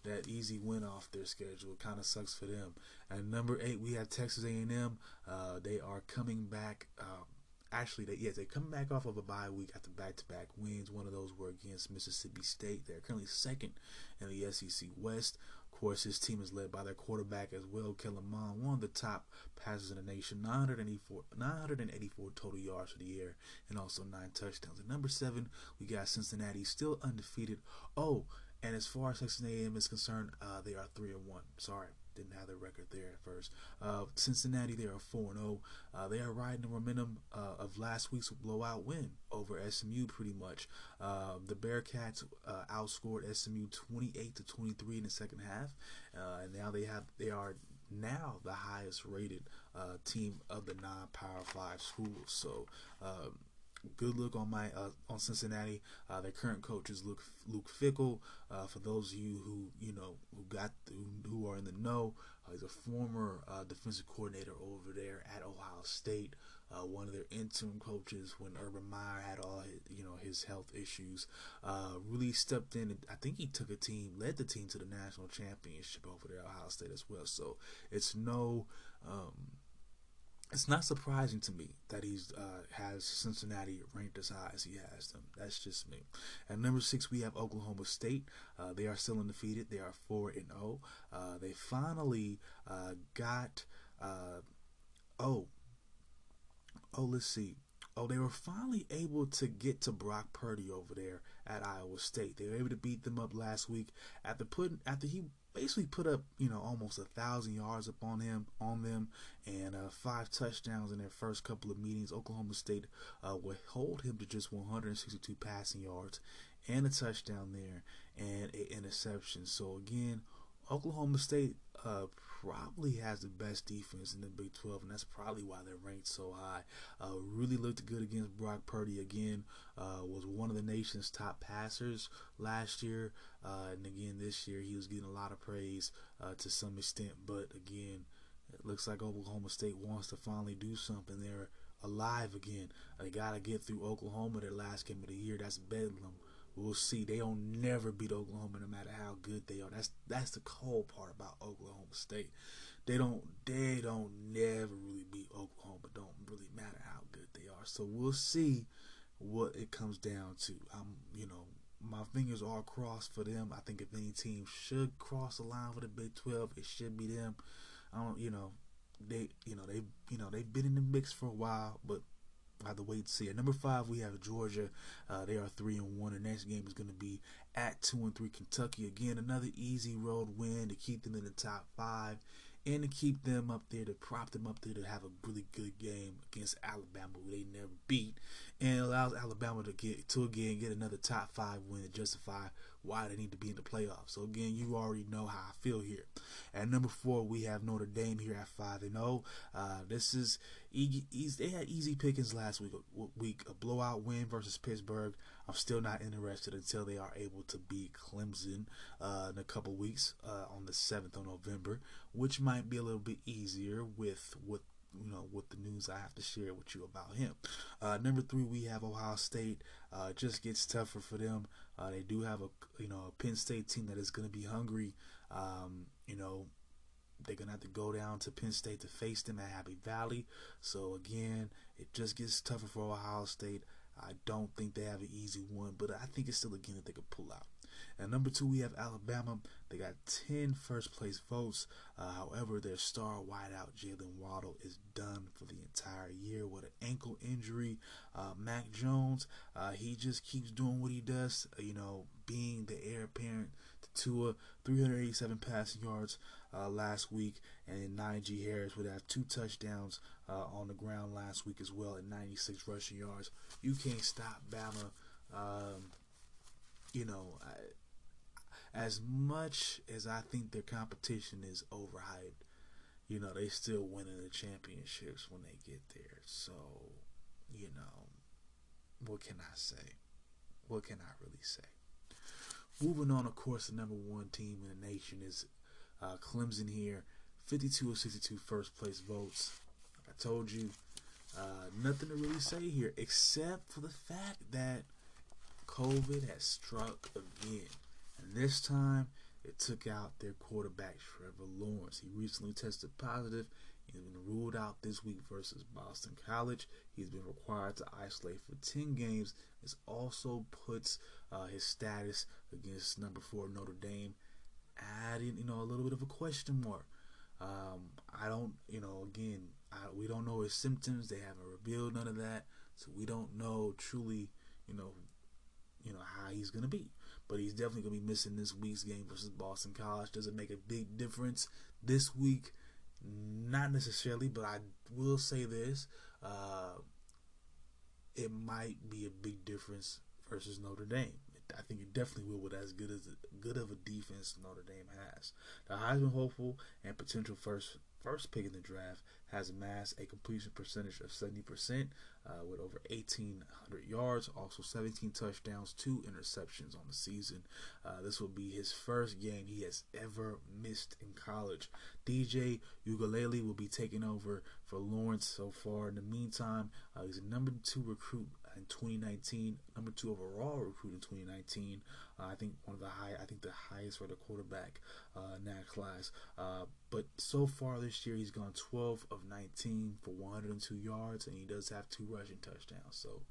that easy win off their schedule. Kind of sucks for them. At number eight, we have Texas A&M. Uh, they are coming back. Um, actually, they yes, they come back off of a bye week after back-to-back wins. One of those were against Mississippi State. They're currently second in the SEC West. Of course, his team is led by their quarterback as well, Kellen Mond, one of the top passes in the nation, 984, 984 total yards for the year, and also nine touchdowns. At number seven, we got Cincinnati, still undefeated. Oh, and as far as Texas A&M is concerned, uh, they are three and one. Sorry, didn't have their record there at first. Uh, Cincinnati, they are 4 0. Uh, they are riding the momentum uh, of last week's blowout win over SMU pretty much. Uh, the Bearcats uh, outscored SMU 28 to 23 in the second half. Uh, and now they have they are now the highest rated team of the non Power 5 schools. So, um, good look on my uh, on Cincinnati. Uh, their current coach is Luke Luke Fickell. Uh, for those of you who you know who got who, who are in the know, uh, he's a former uh, defensive coordinator over there at Ohio State. Uh, one of their interim coaches when Urban Meyer had all his, you know his health issues, really stepped in. I think he took a team, led the team to the national championship over there at Ohio State as well. So it's no. Um, it's not surprising to me that he's uh, has Cincinnati ranked as high as he has them. That's just me. At number six, we have Oklahoma State. Uh, they are still undefeated. They are four and zero. Oh. Uh, they finally uh, got. Uh, oh, oh, let's see. oh, they were finally able to get to Brock Purdy over there at Iowa State. They were able to beat them up last week after putting after he basically put up you know almost a thousand yards up on him on them and uh, five touchdowns in their first couple of meetings. Oklahoma State uh, would hold him to just 162 passing yards and a touchdown there and an interception. So again, Oklahoma State uh, probably has the best defense in the Big 12, and that's probably why they're ranked so high. Uh, really looked good against Brock Purdy again. Uh, was one of the nation's top passers last year, uh, and again this year he was getting a lot of praise uh, to some extent. But again, it looks like Oklahoma State wants to finally do something. They're alive again. They got to get through Oklahoma their last game of the year. That's Bedlam. We'll see. They don't never beat Oklahoma, no matter how good they are. That's that's the cold part about Oklahoma State. They don't they don't never really beat Oklahoma. Don't really matter how good they are. So we'll see what it comes down to. I'm you know my fingers are crossed for them. I think if any team should cross the line for the Big Twelve, it should be them. I don't you know they you know they you know they've been in the mix for a while, but I have to wait to see. At number five, we have Georgia. Uh, they are three and one. The next game is going to be at two and three Kentucky. Again, another easy road win to keep them in the top five and to keep them up there, to prop them up there to have a really good game against Alabama, who they never beat, and allows Alabama to get to again get another top five win to justify why they need to be in the playoffs. So again, you already know how I feel here. At number four, we have Notre Dame here at five and zero. Oh. Uh, this is they had easy pickings last week. Week a blowout win versus Pittsburgh. I'm still not interested until they are able to beat Clemson uh, in a couple weeks uh, on the seventh of November, which might be a little bit easier with with you know with the news I have to share with you about him. Uh, number three, we have Ohio State. Uh, just gets tougher for them. Uh, they do have a you know a Penn State team that is going to be hungry. Um, you know they're gonna have to go down to Penn State to face them at Happy Valley. So again, it just gets tougher for Ohio State. I don't think they have an easy one, but I think it's still a game that they could pull out. And number two, we have Alabama. They got 10 first place votes. Uh, however, their star wideout, Jaylen Waddle, is done for the entire year with an ankle injury. Uh, Mac Jones, uh, he just keeps doing what he does, uh, you know, being the heir apparent to Tua, 387 passing yards uh, last week, and Najee Harris would have two touchdowns uh, on the ground last week as well at 96 rushing yards. You can't stop Bama. Um, you know, I, as much as I think their competition is overhyped, you know, they still winning the championships when they get there. So, you know, what can I say? What can I really say? Moving on, of course, the number one team in the nation is uh, Clemson here. 52 of 62 first place votes. Like I told you, uh, nothing to really say here except for the fact that COVID has struck again. This time, it took out their quarterback, Trevor Lawrence. He recently tested positive. He's been ruled out this week versus Boston College. He's been required to isolate for 10 games. This also puts uh, his status against number four Notre Dame adding, you know, a little bit of a question mark. Um, I don't, you know, again, I, we don't know his symptoms. They haven't revealed none of that, so we don't know truly, you know, you know how he's gonna be. But he's definitely gonna be missing this week's game versus Boston College. Does it make a big difference this week? Not necessarily, but I will say this: uh, it might be a big difference versus Notre Dame. I think it definitely will with as good as good of a defense Notre Dame has. The Heisman hopeful and potential first first pick in the draft has amassed a completion percentage of 70% uh, with over 1,800 yards, also 17 touchdowns, two interceptions on the season. Uh, this will be his first game he has ever missed in college. DJ Uiagalelei will be taking over for Lawrence so far. In the meantime, uh, he's a number two recruit in 2019, number two overall recruit in 2019. Uh, I think one of the high, I think the highest for the quarterback uh, in that class. Uh, but so far this year, he's gone 12 of 19 for 102 yards, and he does have two rushing touchdowns. So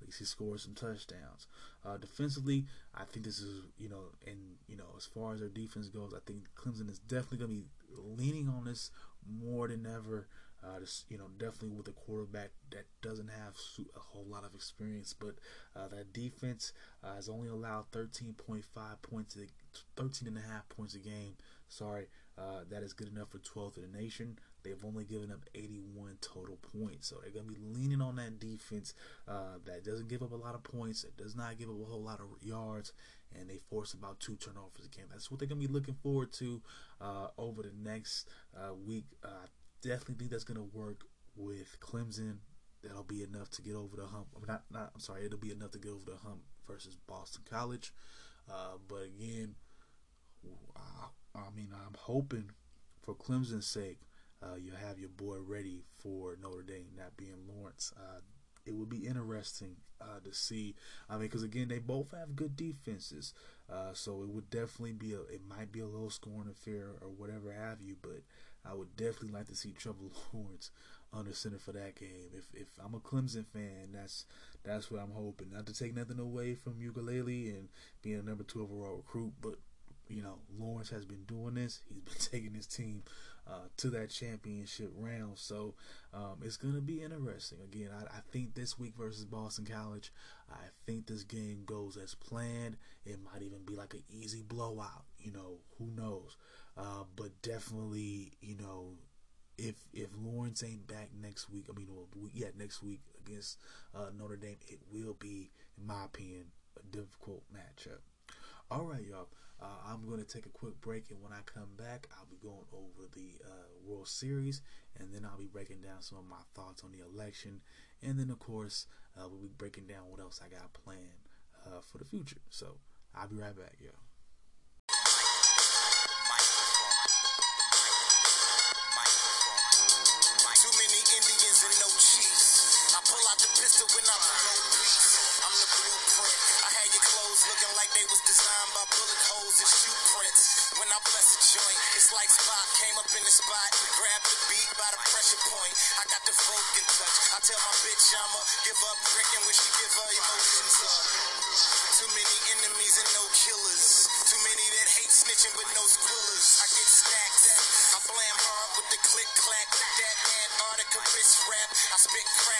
at least he scored some touchdowns. Uh, defensively, I think this is, you know, and you know, as far as their defense goes, I think Clemson is definitely going to be leaning on this more than ever Uh, just you know, definitely with a quarterback that doesn't have a whole lot of experience, but uh, that defense uh, has only allowed 13.5 points, 13 and a half points a game. Sorry, uh, that is good enough for 12th in the nation. They've only given up 81 total points, so they're gonna be leaning on that defense uh, that doesn't give up a lot of points, that does not give up a whole lot of yards, and they force about two turnovers a game. That's what they're gonna be looking forward to uh, over the next week. Definitely think that's gonna work with Clemson. That'll be enough to get over the hump. I'm not, not. I'm sorry. It'll be enough to get over the hump versus Boston College. Uh, but again, I, I, mean, I'm hoping for Clemson's sake, uh, you have your boy ready for Notre Dame, not being Lawrence. Uh, it would be interesting uh, to see. I mean, because again, they both have good defenses, uh, so it would definitely be a. It might be a low scoring affair or whatever have you, but I would definitely like to see Trevor Lawrence under center for that game. If if I'm a Clemson fan, that's that's what I'm hoping. Not to take nothing away from Uiagalelei and being a number two overall recruit, but you know Lawrence has been doing this. He's been taking his team uh, to that championship round, so um, it's gonna be interesting. Again, I, I think this week versus Boston College, I think this game goes as planned. It might even be like an easy blowout. You know, who knows? Uh, but definitely, you know, if if Lawrence ain't back next week, I mean, well, yeah, next week against uh, Notre Dame, it will be, in my opinion, a difficult matchup. All right, y'all. Uh, I'm going to take a quick break, and when I come back, I'll be going over the uh, World Series, and then I'll be breaking down some of my thoughts on the election, and then of course uh, we'll be breaking down what else I got planned uh, for the future. So I'll be right back, y'all. When I'm I'm the blueprint. I had your clothes looking like they was designed by bullet holes and shoe prints. When I bless a joint, it's like spot came up in the spot and grabbed the beat by the pressure point. I got the folk in touch. I tell my bitch I'ma give up drinking when she give her emotions up. Too many enemies and no killers. Too many that hate snitching but no squillers. I get stacked. I blam hard with the click clack. That ad article wrist rap. I spit crap.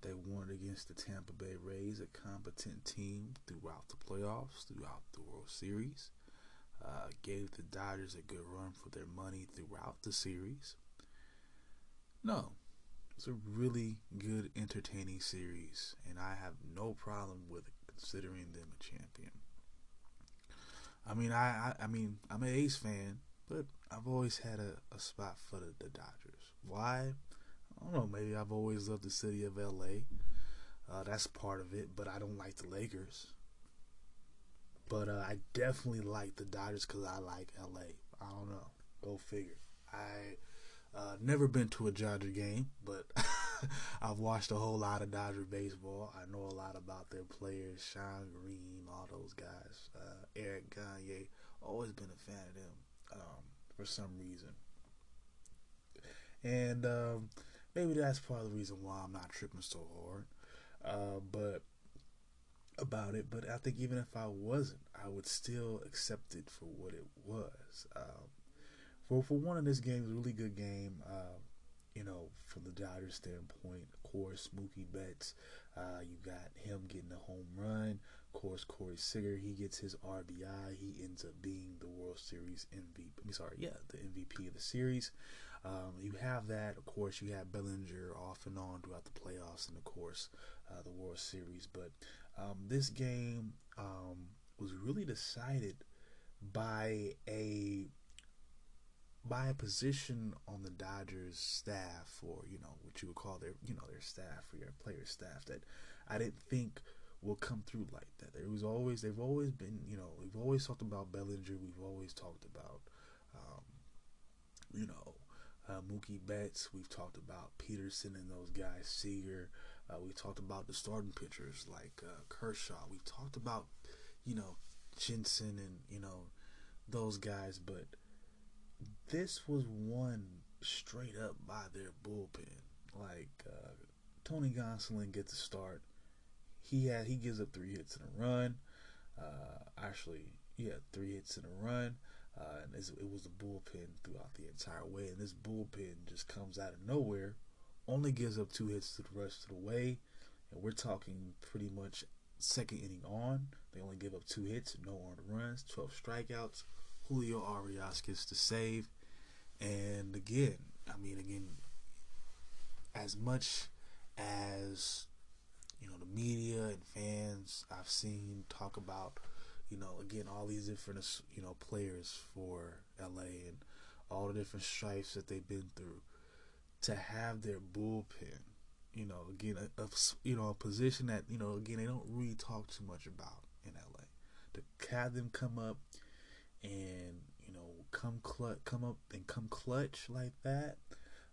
They won against the Tampa Bay Rays, a competent team throughout the playoffs, throughout the World Series. Uh, gave the Dodgers a good run for their money throughout the series. No, it's a really good, entertaining series, and I have no problem with considering them a champion. I mean, I, I, I mean, I'm an A's fan, but I've always had a, a spot for the, the Dodgers. Why? I don't know. Maybe I've always loved the city of LA. Uh, that's part of it, but I don't like the Lakers. But uh, I definitely like the Dodgers because I like LA. I don't know. Go figure. I uh, never been to a Dodger game, but I've watched a whole lot of Dodger baseball. I know a lot about their players, Shawn Green, all those guys. Uh, Eric Gagne, always been a fan of them um, for some reason. And um, maybe that's part of the reason why I'm not tripping so hard. Uh, but about it, but I think even if I wasn't, I would still accept it for what it was. Um, for for one of this game is a really good game. Uh, you know, from the Dodgers standpoint, of course, Mookie Betts, uh, you got him getting a home run. Of course, Corey Seager, he gets his RBI. He ends up being the World Series MVP. I'm sorry, yeah, the MVP of the series. Um, you have that. Of course, you have Bellinger off and on throughout the playoffs and, of course, uh, the World Series. But um, this game um, was really decided by a by a position on the Dodgers staff, or you know what you would call their you know their staff or your player staff, that I didn't think will come through like that. There was always they've always been you know we've always talked about Bellinger, we've always talked about um, you know uh, Mookie Betts, we've talked about Pederson and those guys, Seager. Uh, we talked about the starting pitchers like uh, Kershaw. We talked about, you know, Jansen and you know those guys, but this was one straight up by their bullpen. Like uh, Tony Gonsolin gets a start. He had he gives up three hits and a run. Uh, actually, yeah, three hits and a run. Uh, and it was the bullpen throughout the entire way. And this bullpen just comes out of nowhere, only gives up two hits to the rest of the way. And we're talking pretty much second inning on. They only give up two hits, no earned runs, 12 strikeouts. Julio Urías gets the save. And again, I mean, again, as much as you know the media and fans I've seen talk about, you know, again all these different you know players for LA and all the different stripes that they've been through, to have their bullpen, you know, again a, a you know a position that you know again they don't really talk too much about in LA, to have them come up and you know come clutch, come up and come clutch like that.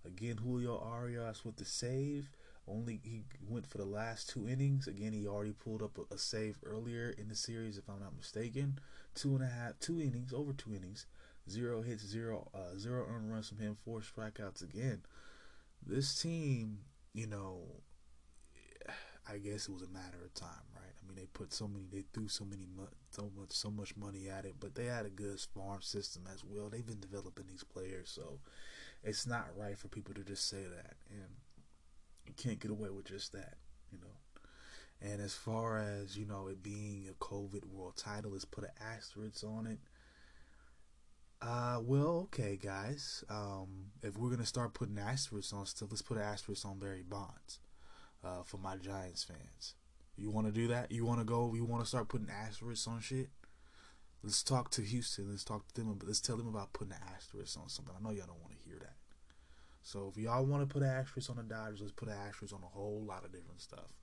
Again, Julio Urías with the save. Only he went for the last two innings. Again, he already pulled up a, a save earlier in the series, if I'm not mistaken. Two and a half, two innings, over two innings, zero hits, zero, uh, zero earned runs from him, four strikeouts again. This team, you know, I guess it was a matter of time, right? I mean, they put so many, they threw so many, so much, so much money at it, but they had a good farm system as well. They've been developing these players, so it's not right for people to just say that. And you can't get away with just that, you know. And as far as you know, it being a COVID World Title, let's put an asterisk on it. Uh, well, okay, guys. Um, if we're gonna start putting asterisks on stuff, let's put an asterisk on Barry Bonds. Uh, for my Giants fans, you want to do that? You want to go? You want to start putting asterisks on shit? Let's talk to Houston. Let's talk to them. Let's tell them about putting an asterisk on something. I know y'all don't want to hear that. So if y'all want to put an asterisk on the Dodgers, let's put an asterisk on a whole lot of different stuff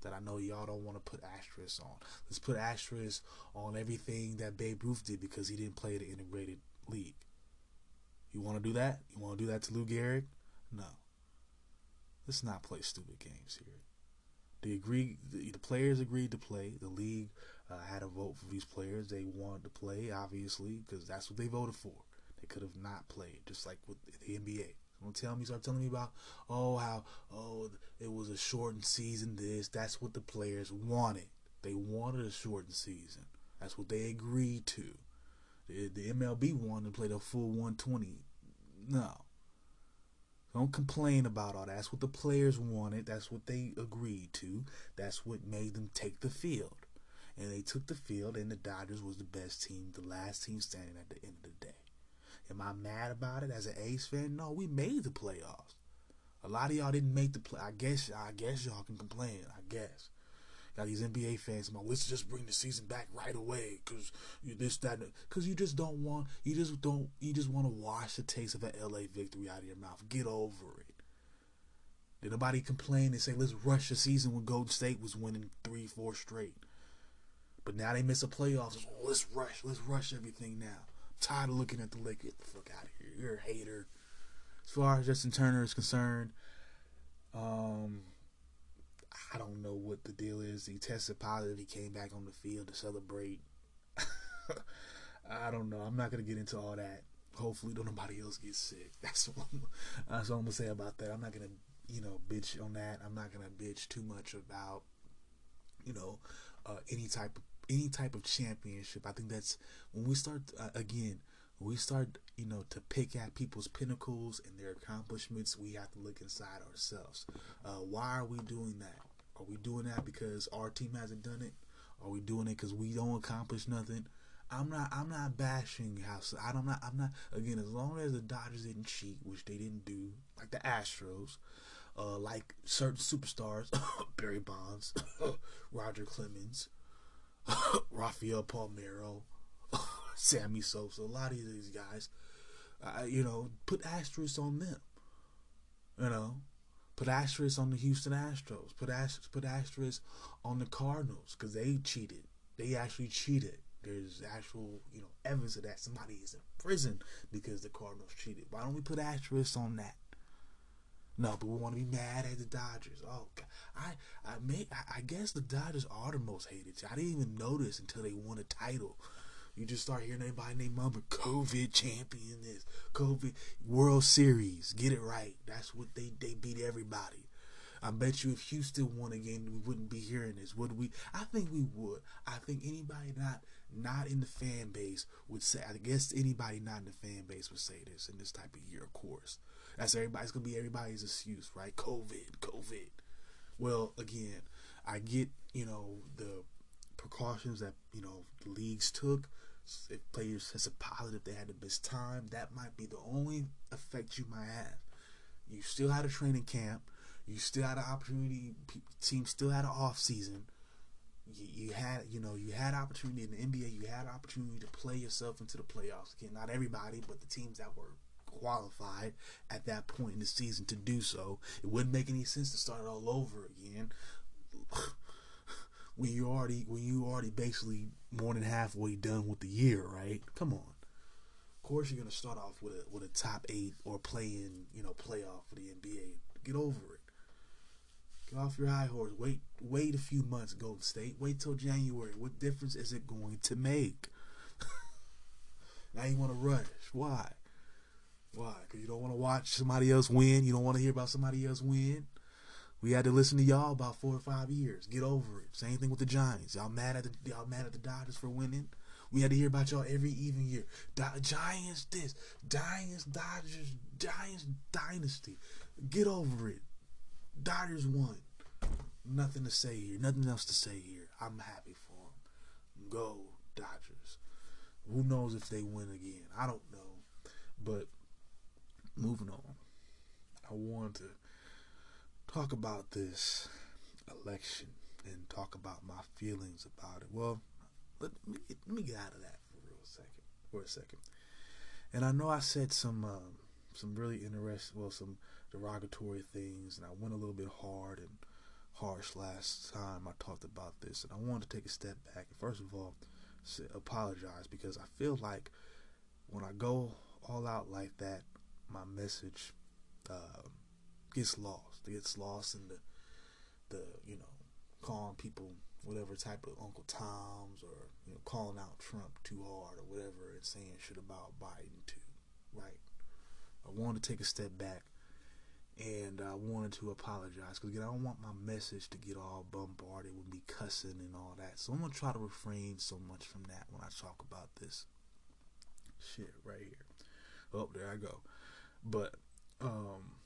that I know y'all don't want to put asterisks on. Let's put asterisks on everything that Babe Ruth did because he didn't play the integrated league. You want to do that? You want to do that to Lou Gehrig? No. Let's not play stupid games here. The agree, the, the players agreed to play. The league uh, had a vote for these players. They wanted to play, obviously, because that's what they voted for. They could have not played, just like with the NBA. Don't tell me, start telling me about, oh, how, oh, it was a shortened season. This, that's what the players wanted. They wanted a shortened season. That's what they agreed to. The, the MLB wanted to play the full 120. No. Don't complain about all that. That's what the players wanted. That's what they agreed to. That's what made them take the field. And they took the field, and the Dodgers was the best team, the last team standing at the end of the day. Am I mad about it as an A's fan? No, we made the playoffs. A lot of y'all didn't make the play. I guess I guess y'all can complain. I guess. Got these NBA fans about let's just bring the season back right away because you this that because you just don't want you just don't you just want to wash the taste of an LA victory out of your mouth. Get over it. Did nobody complain and say let's rush the season when Golden State was winning three, four straight? But now they miss a playoffs. let's rush, let's rush everything now tired of looking at the Lakers. Get the fuck out of here. You're a hater. As far as Justin Turner is concerned, um, I don't know what the deal is. He tested positive. He came back on the field to celebrate. I don't know. I'm not gonna get into all that. Hopefully, don't nobody else get sick. That's what I'm, that's all I'm gonna say about that. I'm not gonna, you know, bitch on that. I'm not gonna bitch too much about, you know, uh, any type of any type of championship. I think that's when we start uh, again. We start, you know, to pick at people's pinnacles and their accomplishments, we have to look inside ourselves. Uh, why are we doing that? Are we doing that because our team hasn't done it? Are we doing it because we don't accomplish nothing? I'm not. I'm not bashing how. I don't. Not, I'm not. Again, as long as the Dodgers didn't cheat, which they didn't do, like the Astros, uh, like certain superstars, Barry Bonds, Roger Clemens, Rafael Palmeiro, Sammy Sosa, a lot of these guys, uh, you know, put asterisks on them. You know, put asterisks on the Houston Astros. Put asterisks, put asterisks on the Cardinals because they cheated. They actually cheated. There's actual, you know, evidence of that. Somebody is in prison because the Cardinals cheated. Why don't we put asterisks on that? No, but we want to be mad at the Dodgers. Oh, God. I I may I, guess the Dodgers are the most hated. I didn't even notice until they won a title. You just start hearing everybody name mumble COVID champion this COVID World Series. Get it right. That's what they they beat everybody. I bet you if Houston won again, we wouldn't be hearing this, would we? I think we would. I think anybody not not in the fan base would say. I guess anybody not in the fan base would say this in this type of year, of course. That's everybody's gonna be everybody's excuse, right? COVID, COVID. Well, again, I get you know the precautions that you know the leagues took. If players tested positive, they had to miss time. That might be the only effect you might have. You still had a training camp. You still had an opportunity. Team still had an off season. You, you had, you know, you had opportunity in the NBA. You had opportunity to play yourself into the playoffs. Again, not everybody, but the teams that were qualified at that point in the season to do so. It wouldn't make any sense to start all over again. when you already when you already basically more than halfway done with the year, right? Come on. Of course you're gonna start off with a with a top eight or playing, you know, playoff for the NBA. Get over it. Get off your high horse. Wait wait a few months, Golden State. Wait till January. What difference is it going to make? now you want to rush. Why? Why? Because you don't want to watch somebody else win. You don't want to hear about somebody else win. We had to listen to y'all about four or five years. Get over it. Same thing with the Giants. Y'all mad at the y'all mad at the Dodgers for winning. We had to hear about y'all every even year. Do- Giants this, Giants Dodgers, Giants dynasty. Get over it. Dodgers won. Nothing to say here. Nothing else to say here. I'm happy for them. Go Dodgers. Who knows if they win again? I don't know. But moving on. I want to talk about this election and talk about my feelings about it. Well, let me, let me get out of that for a real second, for a second. And I know I said some um, some really interesting, well, some derogatory things, and I went a little bit hard and harsh last time I talked about this, and I wanted to take a step back and first of all say, apologize because I feel like when I go all out like that, my message uh, gets lost. It gets lost in the the you know calling people whatever type of Uncle Toms or you know calling out Trump too hard or whatever and saying shit about Biden too. Right. I wanted to take a step back and I wanted to apologize because again I don't want my message to get all bombarded with me cussing and all that. So I'm gonna try to refrain so much from that when I talk about this shit right here. Oh, there I go. But um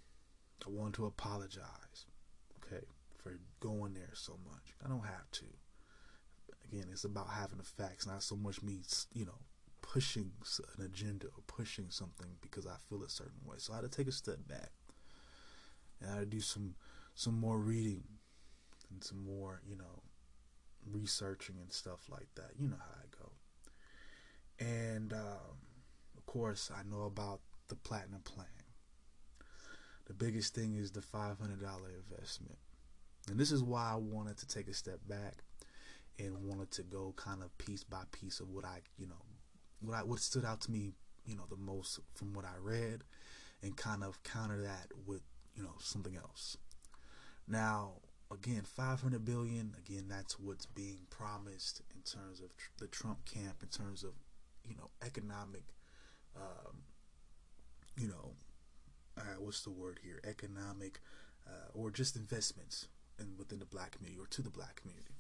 I want to apologize, okay, for going there so much. I don't have to. Again, it's about having the facts, not so much me, you know, pushing an agenda or pushing something because I feel a certain way. So I had to take a step back and I had to do some some more reading and some more, you know, researching and stuff like that. You know how I go. And um, of course, I know about the platinum plan. The biggest thing is the $500 investment. And this is why I wanted to take a step back and wanted to go kind of piece by piece of what I, you know, what I what stood out to me, you know, the most from what I read and kind of counter that with, you know, something else. Now, again, 500 billion, again, that's what's being promised in terms of tr- the Trump camp in terms of, you know, economic um, you know, uh, what's the word here? Economic uh, or just investments in within the black community or to the black community.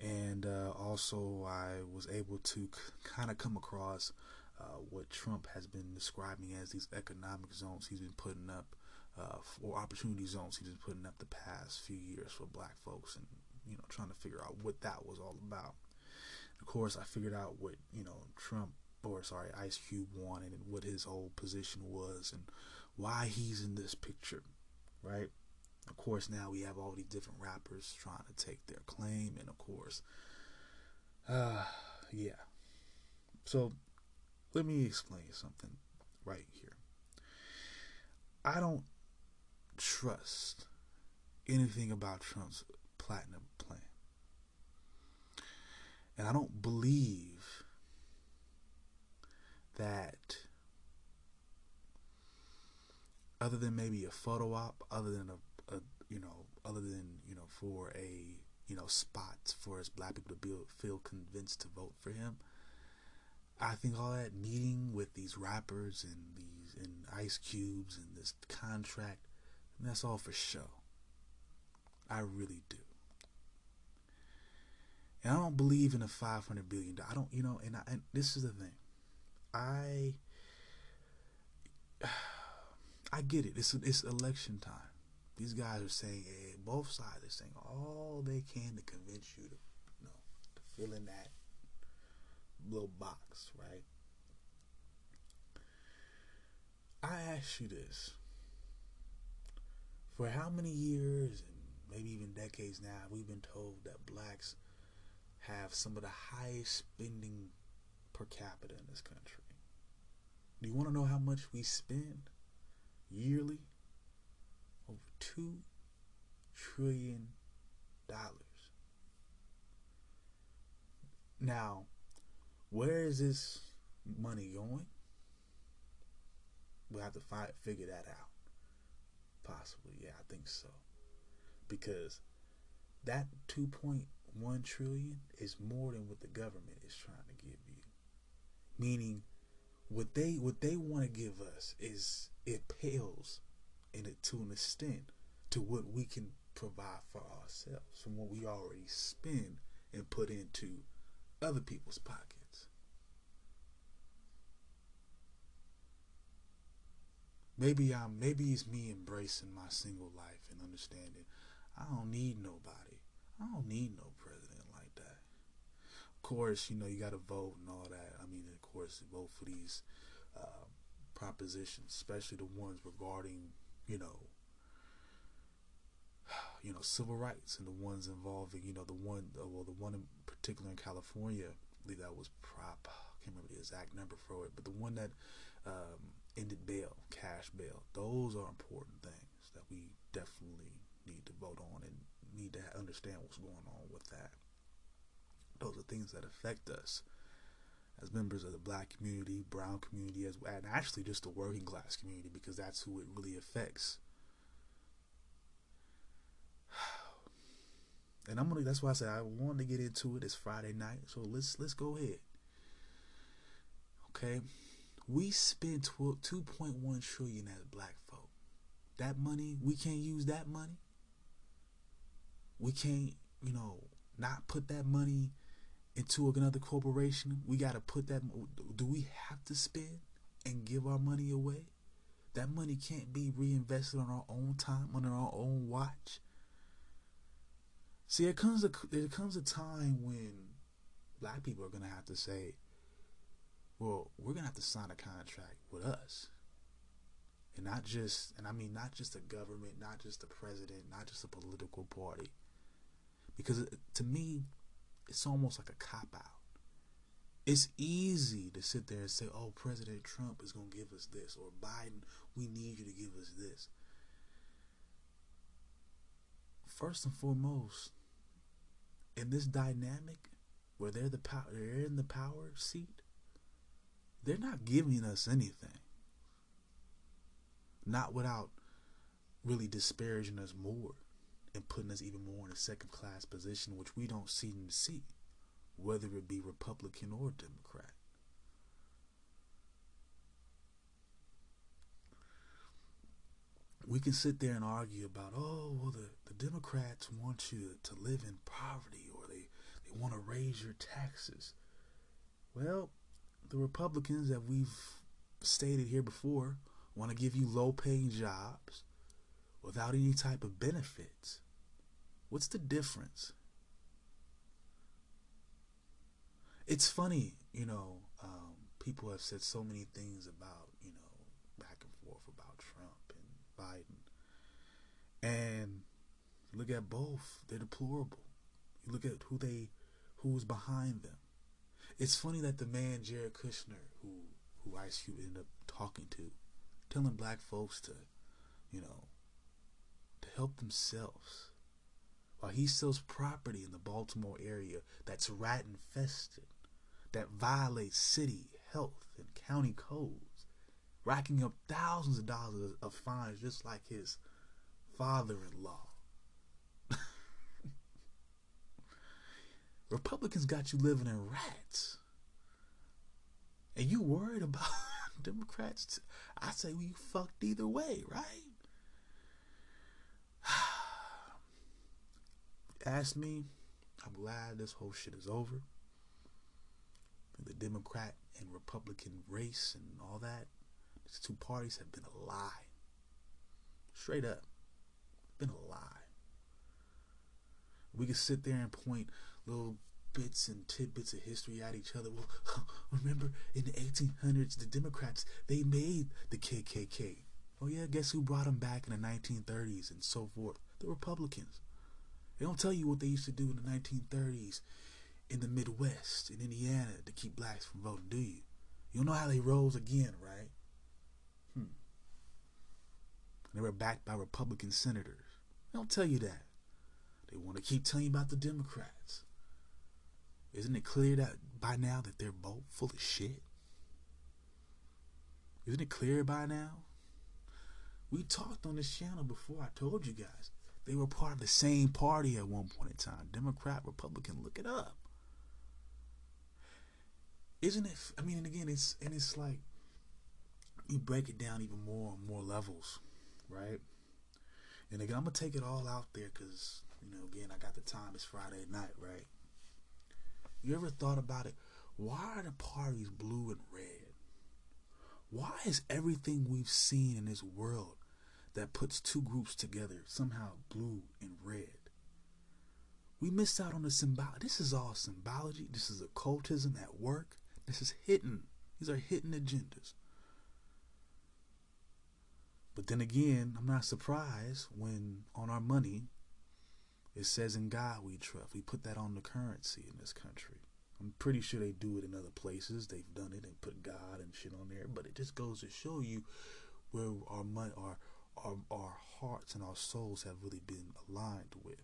And uh, also, I was able to c- kind of come across uh, what Trump has been describing as these economic zones he's been putting up, uh, or opportunity zones he's been putting up the past few years for black folks, and you know, trying to figure out what that was all about. Of course, I figured out what you know Trump or sorry, Ice Cube wanted and what his whole position was and why he's in this picture, right? Of course, now we have all these different rappers trying to take their claim, and of course, uh, yeah. So, let me explain something right here. I don't trust anything about Trump's platinum plan. And I don't believe that other than maybe a photo op, other than a, a you know, other than you know for a you know spots for us black people to be, feel convinced to vote for him. I think all that meeting with these rappers and these and Ice Cubes and this contract, that's all for show. I really do. And I don't believe in a five hundred billion. I don't, you know, and, I, and this is the thing. I I get it. It's it's election time. These guys are saying, hey, both sides are saying all they can to convince you to, you know, to fill in that little box, right? I ask you this. For how many years and maybe even decades now, we've been told that blacks have some of the highest spending per capita in this country. Do you want to know how much we spend yearly? Over two trillion dollars. Now, where is this money going? We'll have to find, figure that out. Possibly, yeah, I think so. Because that 2.1 trillion is more than what the government is trying to give you. Meaning, what they what they want to give us is it pales in it to an extent to what we can provide for ourselves from what we already spend and put into other people's pockets. Maybe I'm maybe it's me embracing my single life and understanding I don't need nobody. I don't need no president like that. Of course, you know, you got to vote and all that. I mean, course, both of these uh, propositions, especially the ones regarding, you know, you know, civil rights and the ones involving, you know, the one, well, the one in particular in California, I believe that was prop, I can't remember the exact number for it, but the one that um, ended bail, cash bail. Those are important things that we definitely need to vote on and need to understand what's going on with that. Those are things that affect us as members of the black community, brown community, as and actually just the working class community because that's who it really affects. And I'm gonna. That's why I said I wanted to get into it. It's Friday night, so let's let's go ahead. Okay, we spend 2.1 trillion as black folk. That money, we can't use that money. We can't, you know, not put that money into another corporation. We got to put that. Do we have to spend and give our money away? That money can't be reinvested on our own time, on our own watch. See, there comes a there comes a time when black people are gonna have to say, well, we're gonna have to sign a contract with us. And not just and I mean not just the government, not just the president, not just a political party. Because uh, to me, it's almost like a cop out. It's easy to sit there and say, oh, President Trump is going to give us this, or Biden, we need you to give us this. First and foremost, in this dynamic where they're the power, they're in the power seat, they're not giving us anything. Not without really disparaging us more and putting us even more in a second class position, which we don't seem to see, whether it be Republican or Democrat. We can sit there and argue about, oh, well, the, the Democrats want you to live in poverty or they, they want to raise your taxes. Well, the Republicans that we've stated here before want to give you low paying jobs without any type of benefits. What's the difference? It's funny, you know, um, people have said so many things about, you know, back and forth about Trump and Biden. And look at both, they're deplorable. You look at who they who's behind them. It's funny that the man Jared Kushner, who who Ice Cube ended up talking to, telling black folks to, you know, to help themselves, while he sells property in the Baltimore area that's rat infested, that violates city, health, and county codes, racking up thousands of dollars of fines just like his father in law. Republicans got you living in rats. And you worried about Democrats? I say we fucked either way, right? Ask me, I'm glad this whole shit is over. The Democrat and Republican race and all that, these two parties have been a lie. Straight up, been a lie. We can sit there and point little bits and tidbits of history at each other. Well, remember in the 1800s, the Democrats they made the KKK. Oh yeah, guess who brought them back in the 1930s and so forth? The Republicans. They don't tell you what they used to do in the 1930s in the Midwest, in Indiana, to keep blacks from voting, do you? You don't know how they rose again, right? Hmm. They were backed by Republican senators. They don't tell you that. They want to keep telling you about the Democrats. Isn't it clear that by now that they're both full of shit? Isn't it clear by now? We talked on this channel before. I told you guys they were part of the same party at one point in time. Democrat, Republican. Look it up. Isn't it? I mean, and again, it's and it's like you break it down even more and more levels, right? And again, I'm gonna take it all out there because you know, again, I got the time. It's Friday night, right? You ever thought about it? Why are the parties blue and red? Why is everything we've seen in this world that puts two groups together somehow blue and red? We missed out on the symbol. This is all symbology. This is occultism at work. This is hidden. These are hidden agendas. But then again, I'm not surprised when on our money it says in God we trust. We put that on the currency in this country. I'm pretty sure they do it in other places. They've done it and put God and shit on there. But it just goes to show you where our money, our our our hearts and our souls have really been aligned with.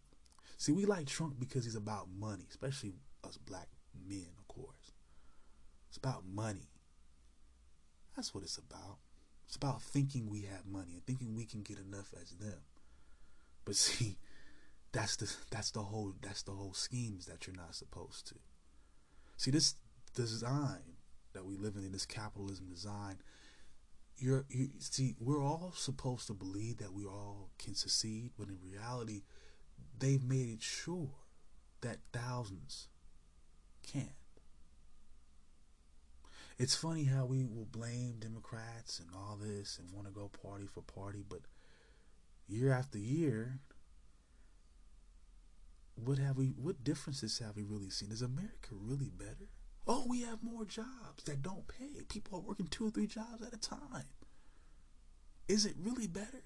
See, we like Trump because he's about money, especially us black men, of course. It's about money. That's what it's about. It's about thinking we have money and thinking we can get enough as them. But see, that's the that's the whole that's the whole schemes that you're not supposed to. See this design that we live in, in this capitalism design. You're you see we're all supposed to believe that we all can succeed, but in reality, they've made it sure that thousands can't. It's funny how we will blame Democrats and all this and want to go party for party, but year after year, what have we what differences have we really seen is america really better oh we have more jobs that don't pay. People are working two or three jobs at a time. Is it really better?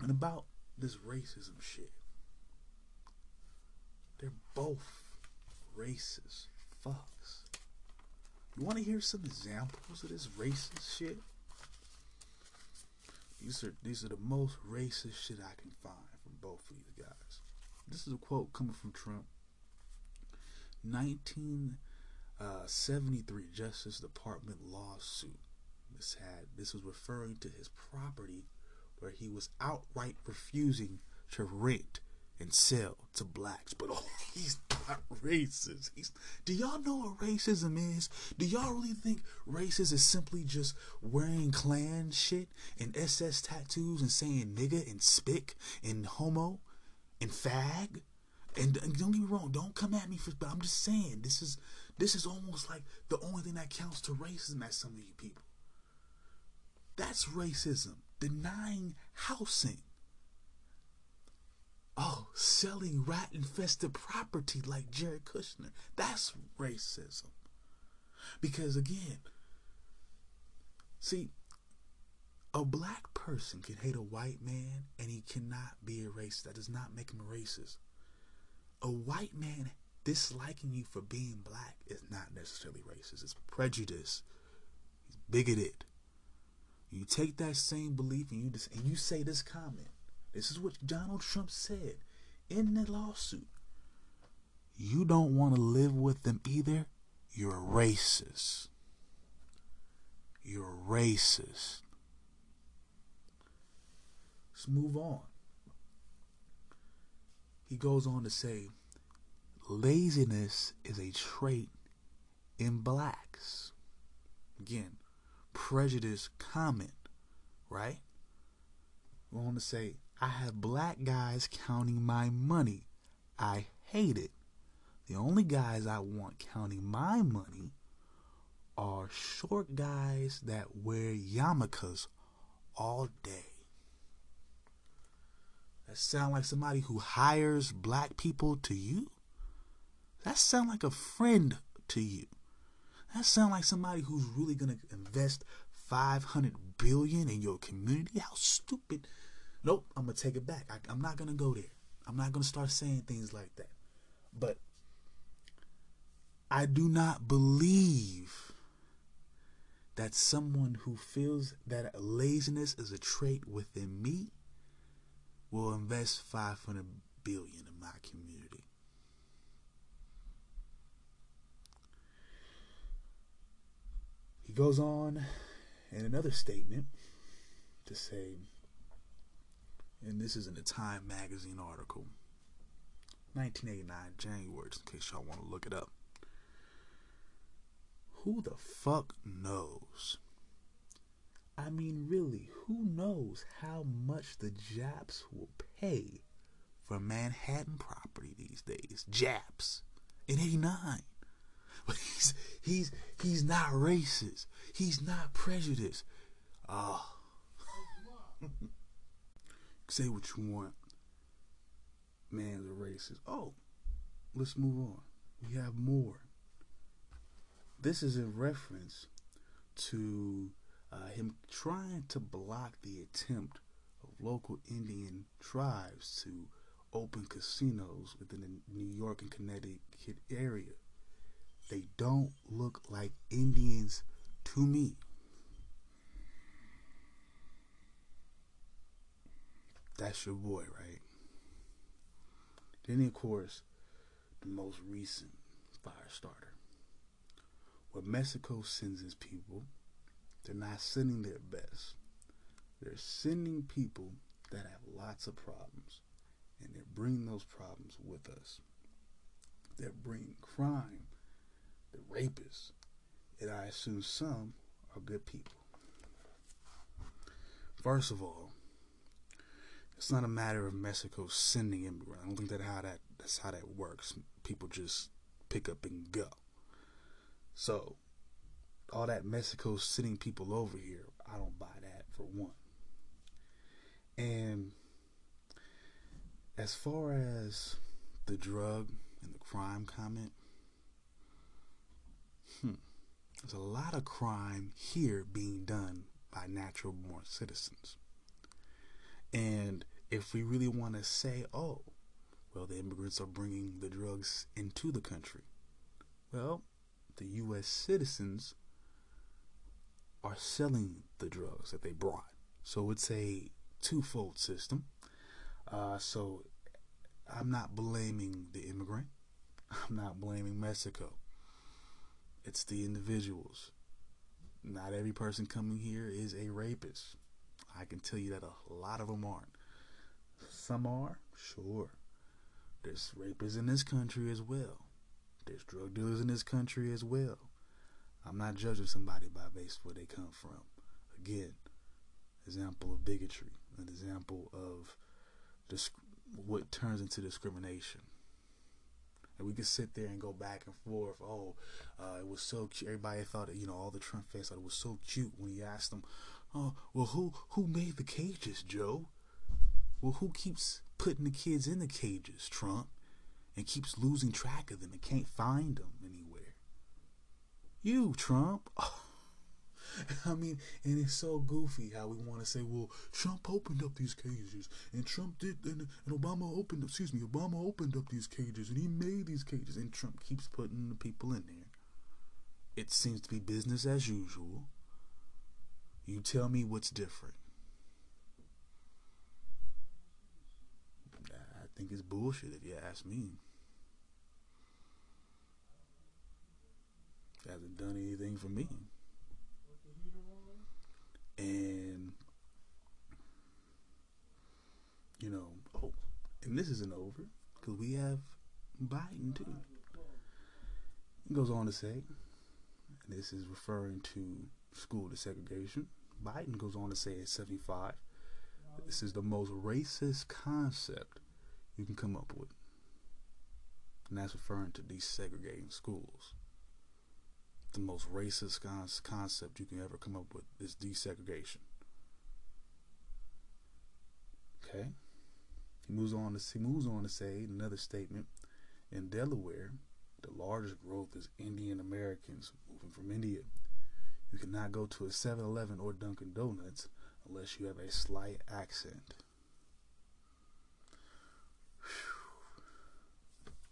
And about this racism shit. They're both racist fucks. You want to hear some examples of this racist shit? These are these are the most racist shit I can find from both of these guys. This is a quote coming from Trump. 1973 uh, Justice Department lawsuit. This had this was referring to his property where he was outright refusing to rent and sell to blacks. But oh, he's not racist. He's, do y'all know what racism is? Do y'all really think racist is simply just wearing Klan shit and SS tattoos and saying nigga and spick and homo and fag? And, don't get me wrong, don't come at me for but I'm just saying this is this is almost like the only thing that counts to racism at some of you people. That's racism. Denying housing Oh, selling rat infested property like Jared Kushner. That's racism. Because again, see, a black person can hate a white man and he cannot be a racist. That does not make him a racist. A white man disliking you for being black is not necessarily racist. It's prejudice. He's bigoted. You take that same belief and you just and you say this comment. This is what Donald Trump said in the lawsuit. You don't want to live with them either. you're a racist. You're a racist. Move on. He goes on to say, laziness is a trait in blacks. Again, prejudice comment, right? We want to say, I have black guys counting my money. I hate it. The only guys I want counting my money are short guys that wear yarmulkes all day. That sound like somebody who hires black people to you? That sound like a friend to you. That sound like somebody who's really gonna invest 500 billion in your community? How stupid. Nope, I'm gonna take it back. I, I'm not gonna go there. I'm not gonna start saying things like that. But I do not believe that someone who feels that laziness is a trait within me will invest 500 billion in my community. He goes on in another statement to say, and this is in a Time magazine article, 1989, January, Just in case y'all want to look it up. Who the fuck knows? I mean, really, who knows how much the Japs will pay for Manhattan property these days? Japs in '89, but he's he's he's not racist. He's not prejudiced. Oh. Say what you want. Man's a racist. Oh, let's move on. We have more. This is in reference to uh, him trying to block the attempt of local Indian tribes to open casinos within the New York and Connecticut area. They don't look like Indians to me. That's your boy, right? Then, of course, the most recent fire starter. Where Mexico sends its people, they're not sending their best. They're sending people that have lots of problems, and they're bringing those problems with us. They're bringing crime, the rapists, and I assume some are good people. First of all, it's not a matter of Mexico sending immigrants. I don't think that how that that's how that works. People just pick up and go. So all that Mexico sending people over here, I don't buy that for one. And as far as the drug and the crime comment, hmm, there's a lot of crime here being done by natural born citizens. And if we really want to say, oh, well, the immigrants are bringing the drugs into the country, well, the U.S. citizens are selling the drugs that they brought. So it's a twofold system. Uh, so I'm not blaming the immigrant. I'm not blaming Mexico. It's the individuals. Not every person coming here is a rapist. I can tell you that a lot of them aren't. Some are, sure. There's rapists in this country as well. There's drug dealers in this country as well. I'm not judging somebody by base where they come from. Again, example of bigotry, an example of disc- what turns into discrimination. And we can sit there and go back and forth. Oh, uh, it was so cute. Everybody thought, you know, all the Trump fans thought it was so cute when he asked them, "Oh, well, who who made the cages, Joe? Well, who keeps putting the kids in the cages, Trump, and keeps losing track of them and can't find them anywhere? You, Trump." I mean, and it's so goofy how we want to say, well, Trump opened up these cages, and Trump did, and, and Obama opened, up, excuse me, Obama opened up these cages, and he made these cages, and Trump keeps putting the people in there. It seems to be business as usual. You tell me what's different. I think it's bullshit if you ask me. For me. And you know, oh, and this isn't over because we have Biden too. He goes on to say, this is referring to school desegregation. Biden goes on to say at 75, this is the most racist concept you can come up with. And that's referring to desegregating schools. The most racist concept you can ever come up with is desegregation. Okay? He moves on to he moves on to say another statement. In Delaware, the largest growth is Indian Americans moving from India. You cannot go to a 7-Eleven or Dunkin' Donuts unless you have a slight accent.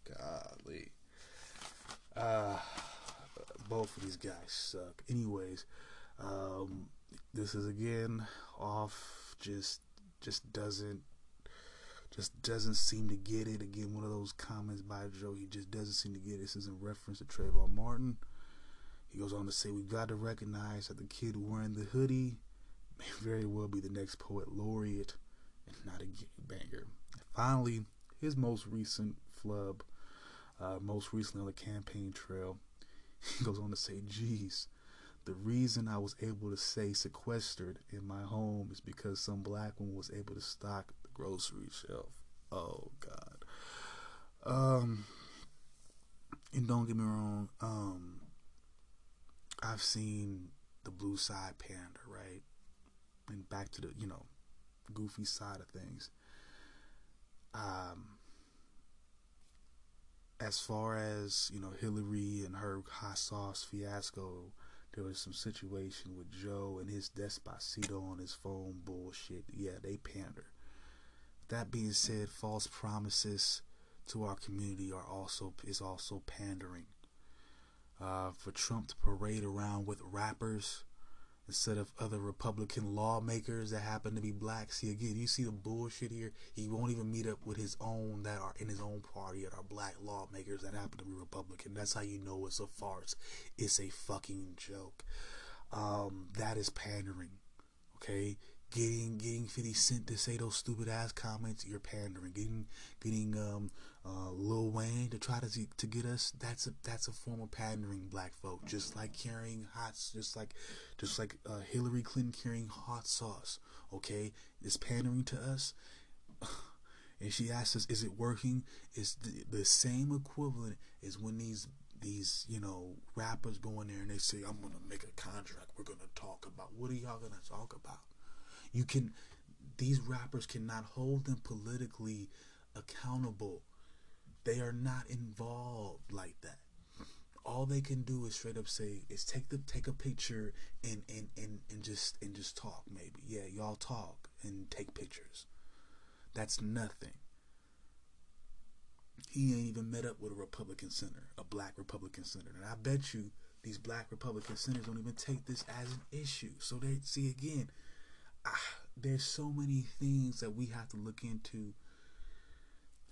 Golly. Uh, both of these guys suck. Anyways, um, this is again off. Just, just doesn't, just doesn't seem to get it. Again, one of those comments by Joe. He just doesn't seem to get it. This is in reference to Trayvon Martin. He goes on to say, "We've got to recognize that the kid wearing the hoodie may very well be the next poet laureate, and not a banger." Finally, his most recent flub, uh, most recently on the campaign trail, he goes on to say, "Geez." The reason I was able to say sequestered in my home is because some black one was able to stock the grocery shelf. Oh God. Um and don't get me wrong, um I've seen the blue side pander, right? And back to the, you know, goofy side of things. Um, as far as, you know, Hillary and her hot sauce fiasco, there was some situation with Joe and his Despacito on his phone bullshit. Yeah, they pander. That being said, false promises to our community are also is also pandering uh, for Trump to parade around with rappers instead of other Republican lawmakers that happen to be black. See, again, you see the bullshit here. He won't even meet up with his own that are in his own party that are black lawmakers that happen to be Republican. That's how you know it's a farce. It's a fucking joke. Um, that is pandering. Okay, getting getting 50 Cent to say those stupid ass comments, you're pandering. Getting getting um uh, Lil Wayne to try to to get us, that's a that's a form of pandering black folk. Just like carrying hot, just like just like uh, Hillary Clinton carrying hot sauce. Okay, it's pandering to us. And she asks us, "Is it working?" It's the, the same equivalent as when these these you know rappers go in there and they say, "I'm gonna make a contract. We're gonna talk about what are y'all gonna talk about?" You can these rappers cannot hold them politically accountable. They are not involved like that. All they can do is straight up say is take the take a picture and and, and, and just and just talk maybe. Yeah, y'all talk and take pictures. That's nothing. He ain't even met up with a Republican senator, a black Republican senator. And I bet you these black Republican senators don't even take this as an issue. So they see again, there's so many things that we have to look into.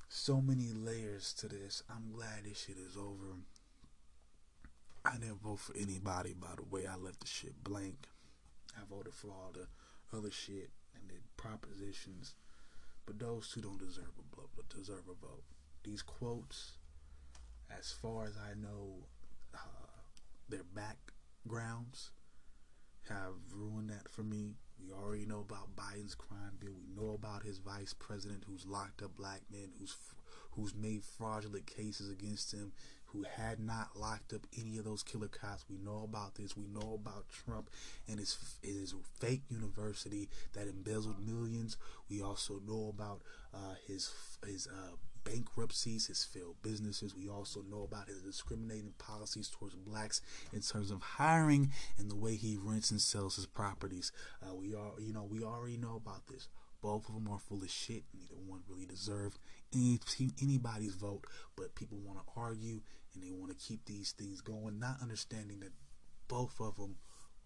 So many layers to this. I'm glad this shit is over. I didn't vote for anybody by the way I left the shit blank. I voted for all the other shit and the propositions, but those two don't deserve a vote. Deserve a vote. These quotes, as far as I know, uh, their backgrounds have ruined that for me. We already know about Biden's crime bill. We know about his vice president who's locked up black men, who's who's made fraudulent cases against him, who had not locked up any of those killer cops. We know about this. We know about Trump and his his fake university that embezzled millions. We also know about uh, his his uh, bankruptcies, his failed businesses. We also know about his discriminating policies towards blacks in terms of hiring and the way he rents and sells his properties. Uh, we are, you know, we already know about this. Both of them are full of shit. Neither one really deserved any, anybody's vote, but people want to argue and they want to keep these things going, not understanding that both of them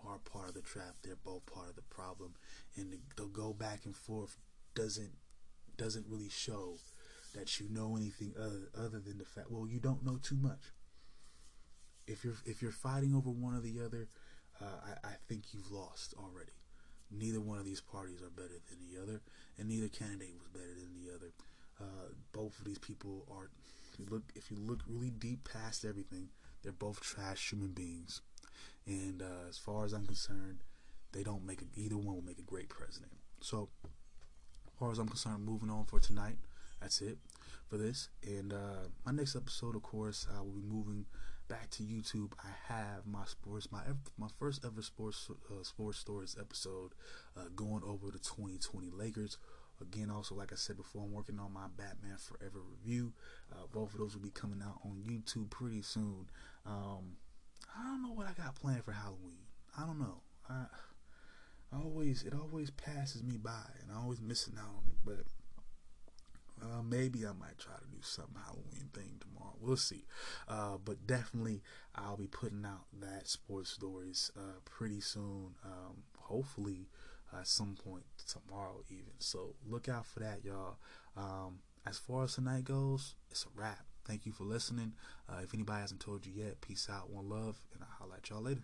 are part of the trap. They're both part of the problem, and the, the go back and forth doesn't doesn't really show that you know anything other other than the fact. Well, you don't know too much. if you're if you're fighting over one or the other, uh, I, I think you've lost already. Neither one of these parties are better than the other, and neither candidate was better than the other. Uh, both of these people are. If you look, if you look really deep past everything, they're both trash human beings. And uh, as far as I'm concerned, they don't make a, either one will make a great president. So, as far as I'm concerned, moving on for tonight, that's it for this. And uh, my next episode, of course, I will be moving back to YouTube. I have my sports, my my first ever sports uh, sports stories episode, uh, going over the 2020 Lakers. Again, also like I said before, I'm working on my Batman Forever review. Uh, both of those will be coming out on YouTube pretty soon. Um, I don't know what I got planned for Halloween. I don't know. I, I always it always passes me by, and I always missing out on it. But uh, maybe I might try to do some Halloween thing tomorrow. We'll see. Uh, but definitely, I'll be putting out that sports stories uh, pretty soon. Um, hopefully, at some point tomorrow, even. So look out for that, y'all. Um, as far as tonight goes, it's a wrap. Thank you for listening. Uh, if anybody hasn't told you yet, peace out, one love, and I'll holler at y'all later.